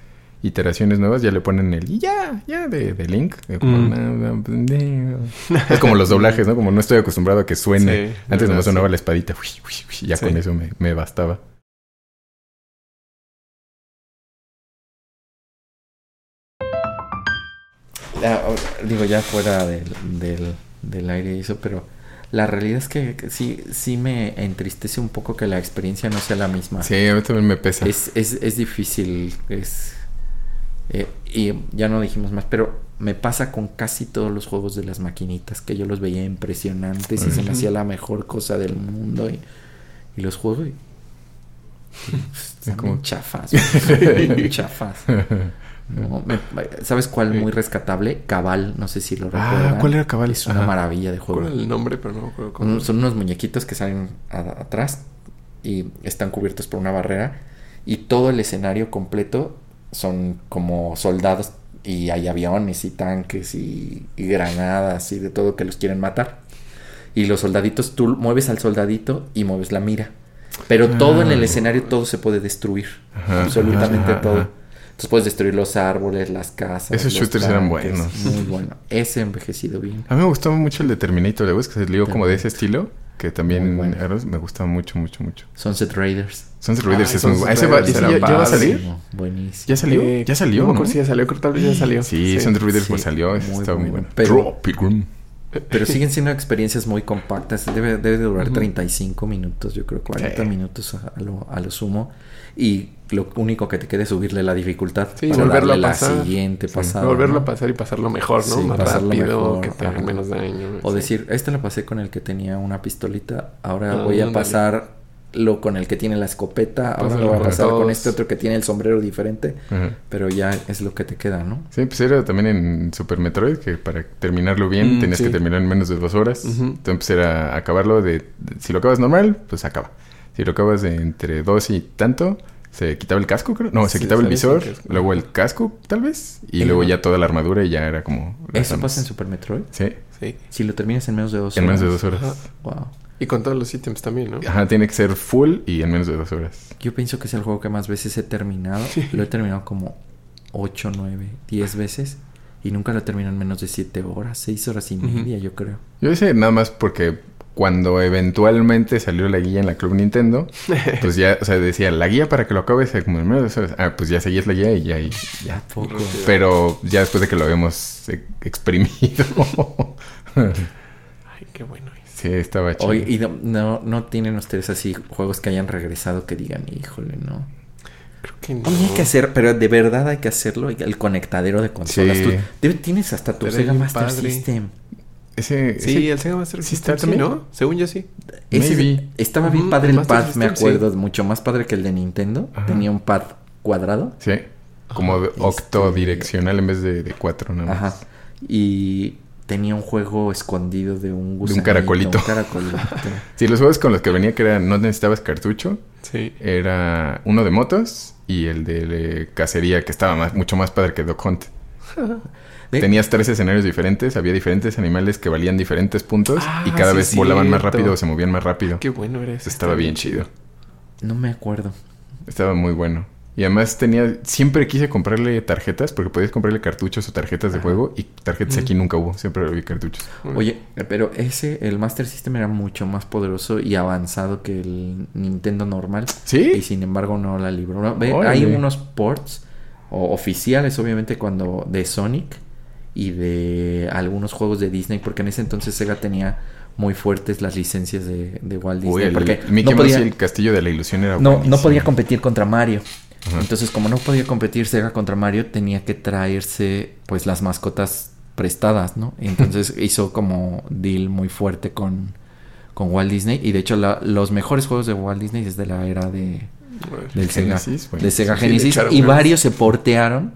iteraciones nuevas ya le ponen el ya, ya de, Link. Mm. Es como los doblajes, ¿no? Como no estoy acostumbrado a que suene. Antes no me sonaba la espadita. ya con eso me, me bastaba. digo, ya fuera del, del, aire y eso, pero la realidad es que sí, sí me entristece un poco que la experiencia no sea la misma. Sí, a mí también me pesa. Es, es, es difícil, es... Eh, y ya no dijimos más, pero me pasa con casi todos los juegos de las maquinitas, que yo los veía impresionantes y se me hacía la mejor cosa del mundo y, y los juego y... como chafas, chafas. ¿Sabes cuál muy rescatable? Cabal, no sé si lo ah, recuerdan. Ah, ¿cuál era Cabal? Es una maravilla de juego. el nombre, pero no Son unos muñequitos que salen atrás y están cubiertos por una barrera y todo el escenario completo son como soldados y hay aviones y tanques y, granadas y de todo que los quieren matar. Y los soldaditos, tú mueves al soldadito y mueves la mira. Pero todo en el ah. escenario, todo se puede destruir. absolutamente todo. Entonces puedes destruir los árboles, las casas. Esos shooters eran buenos. Muy bueno. Ese envejecido bien. A mí me gustó mucho el de Terminator, ¿le que se salió como de ese estilo? Que también me gustaba mucho, mucho, mucho. Sunset Raiders. Sunset Raiders es muy bueno. ¿Ese va, ya, va a salir? Buenísimo. ¿Ya salió? Eh, ¿Ya salió? No, ¿no? Sí, ya salió. Creo que tal vez ya salió. Sí, Sunset Raiders pues salió. Muy, estaba muy bueno. Pero, pero siguen siendo experiencias muy compactas. Debe, debe durar 35 minutos, yo creo, 40 minutos a lo, a lo sumo. Y lo único que te quede es subirle la dificultad sí, para volverlo a pasar. la siguiente pasada. Volverlo a pasar y pasarlo mejor, ¿no? Más rápido, que te haga menos daño. O decir, este lo pasé con el que tenía una pistolita, ahora ah, voy a pasar lo con el que tiene la escopeta, ahora lo va a pasar con este otro que tiene el sombrero diferente, pero ya es lo que te queda, ¿no? Sí, pues era también en Super Metroid que para terminarlo bien mm, tenías que terminar en menos de dos horas. Entonces era acabarlo de, si lo acabas normal, pues acaba. Si lo acabas de entre dos y tanto, se quitaba el casco, creo. No, se quitaba el visor, luego el casco, tal vez, y luego ya toda la armadura y ya era como... ¿Eso pasa en Super Metroid? Sí. Sí. Si lo terminas en menos de dos horas. En menos de dos horas. Wow. Y con todos los ítems también, ¿no? Ajá, tiene que ser full y en menos de dos horas. Yo pienso que es el juego que más veces he terminado. Lo he terminado como 8, 9, 10 veces. Y nunca lo termino en menos de 7 horas, 6 horas y media, yo creo. Yo hice nada más porque cuando eventualmente salió la guía en la Club Nintendo, pues ya, o sea, decía, la guía para que lo acabes como en menos de horas. Ah, pues ya seguías la guía y ya, y ya. Poco. Pero ya después de que lo habíamos exprimido. Ay, qué bueno. Sí, estaba chido. y no, no, tienen ustedes así juegos que hayan regresado que digan, híjole, no. Creo que no. hay que hacer, pero de verdad hay que hacerlo. El conectadero de consolas. Tú, tienes hasta tu Sega Master System. Ese, sí, el Sega Master System está también, ¿no? Según yo sí. Ese, estaba bien padre el, pad, me acuerdo. Mucho más padre que el de Nintendo. Tenía un pad cuadrado. Sí. Como octodireccional en vez de, de cuatro, ¿no? Ajá. Y tenía un juego escondido de un De un caracolito. sí, los juegos con los que venía que eran, no necesitabas cartucho. Sí. Era uno de motos y el de cacería, que estaba más, mucho más padre que Dog Hunt. Tenías tres escenarios diferentes, había diferentes animales que valían diferentes puntos y ah, cada vez volaban más rápido o se movían más rápido. Qué bueno eres. Estaba bien chido. No me acuerdo. Estaba muy bueno. Y además tenía, siempre quise comprarle tarjetas, porque podías comprarle cartuchos o tarjetas de juego, y tarjetas aquí nunca hubo, siempre había cartuchos. Oye, pero ese, el Master System era mucho más poderoso y avanzado que el Nintendo normal. Sí. Y sin embargo no la libró. hay unos ports o oficiales, obviamente, cuando de Sonic y de algunos juegos de Disney, porque en ese entonces Sega tenía muy fuertes las licencias de, Walt Disney. el, porque no podía, el Castillo de la Ilusión era No, no podía competir contra Mario. Entonces, como no podía competir Sega contra Mario, tenía que traerse pues las mascotas prestadas, ¿no? Entonces hizo como deal muy fuerte con, con Walt Disney. Y de hecho, los mejores juegos de Walt Disney es de la era de, del Sega, de Sega Genesis. y varios se portearon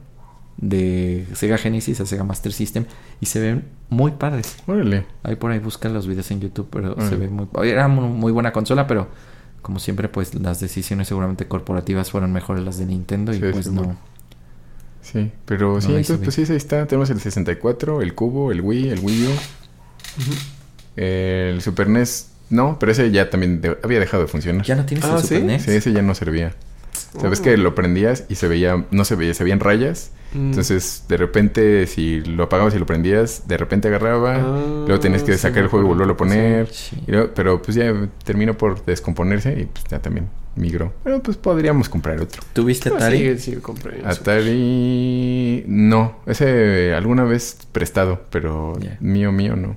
de Sega Genesis a Sega Master System y se ven muy padres. Órale. Ahí por ahí buscan los videos en YouTube, pero se ve muy... Era muy buena consola, pero como siempre, pues las decisiones seguramente corporativas fueron mejores las de Nintendo y pues no. Sí, pero sí, entonces pues sí, ahí está. Tenemos el 64, el Cubo, el Wii, el Wii U. El Super NES, no, pero ese ya también había dejado de funcionar. ¿Ya no tienes ah, el Super NES? Sí, ese ya no servía. Sabes que lo prendías y se veía, no se veía, se veían rayas. Mm. Entonces, de repente, si lo apagabas y lo prendías, de repente agarraba. Ah, luego tenías que sacar el juego y volverlo a poner. pero pues ya terminó por descomponerse y pues ya también migró. Pero pues podríamos comprar otro. ¿Tuviste Atari? sí, sí, compré. Atari. No, ese alguna vez prestado, pero mío, mío no.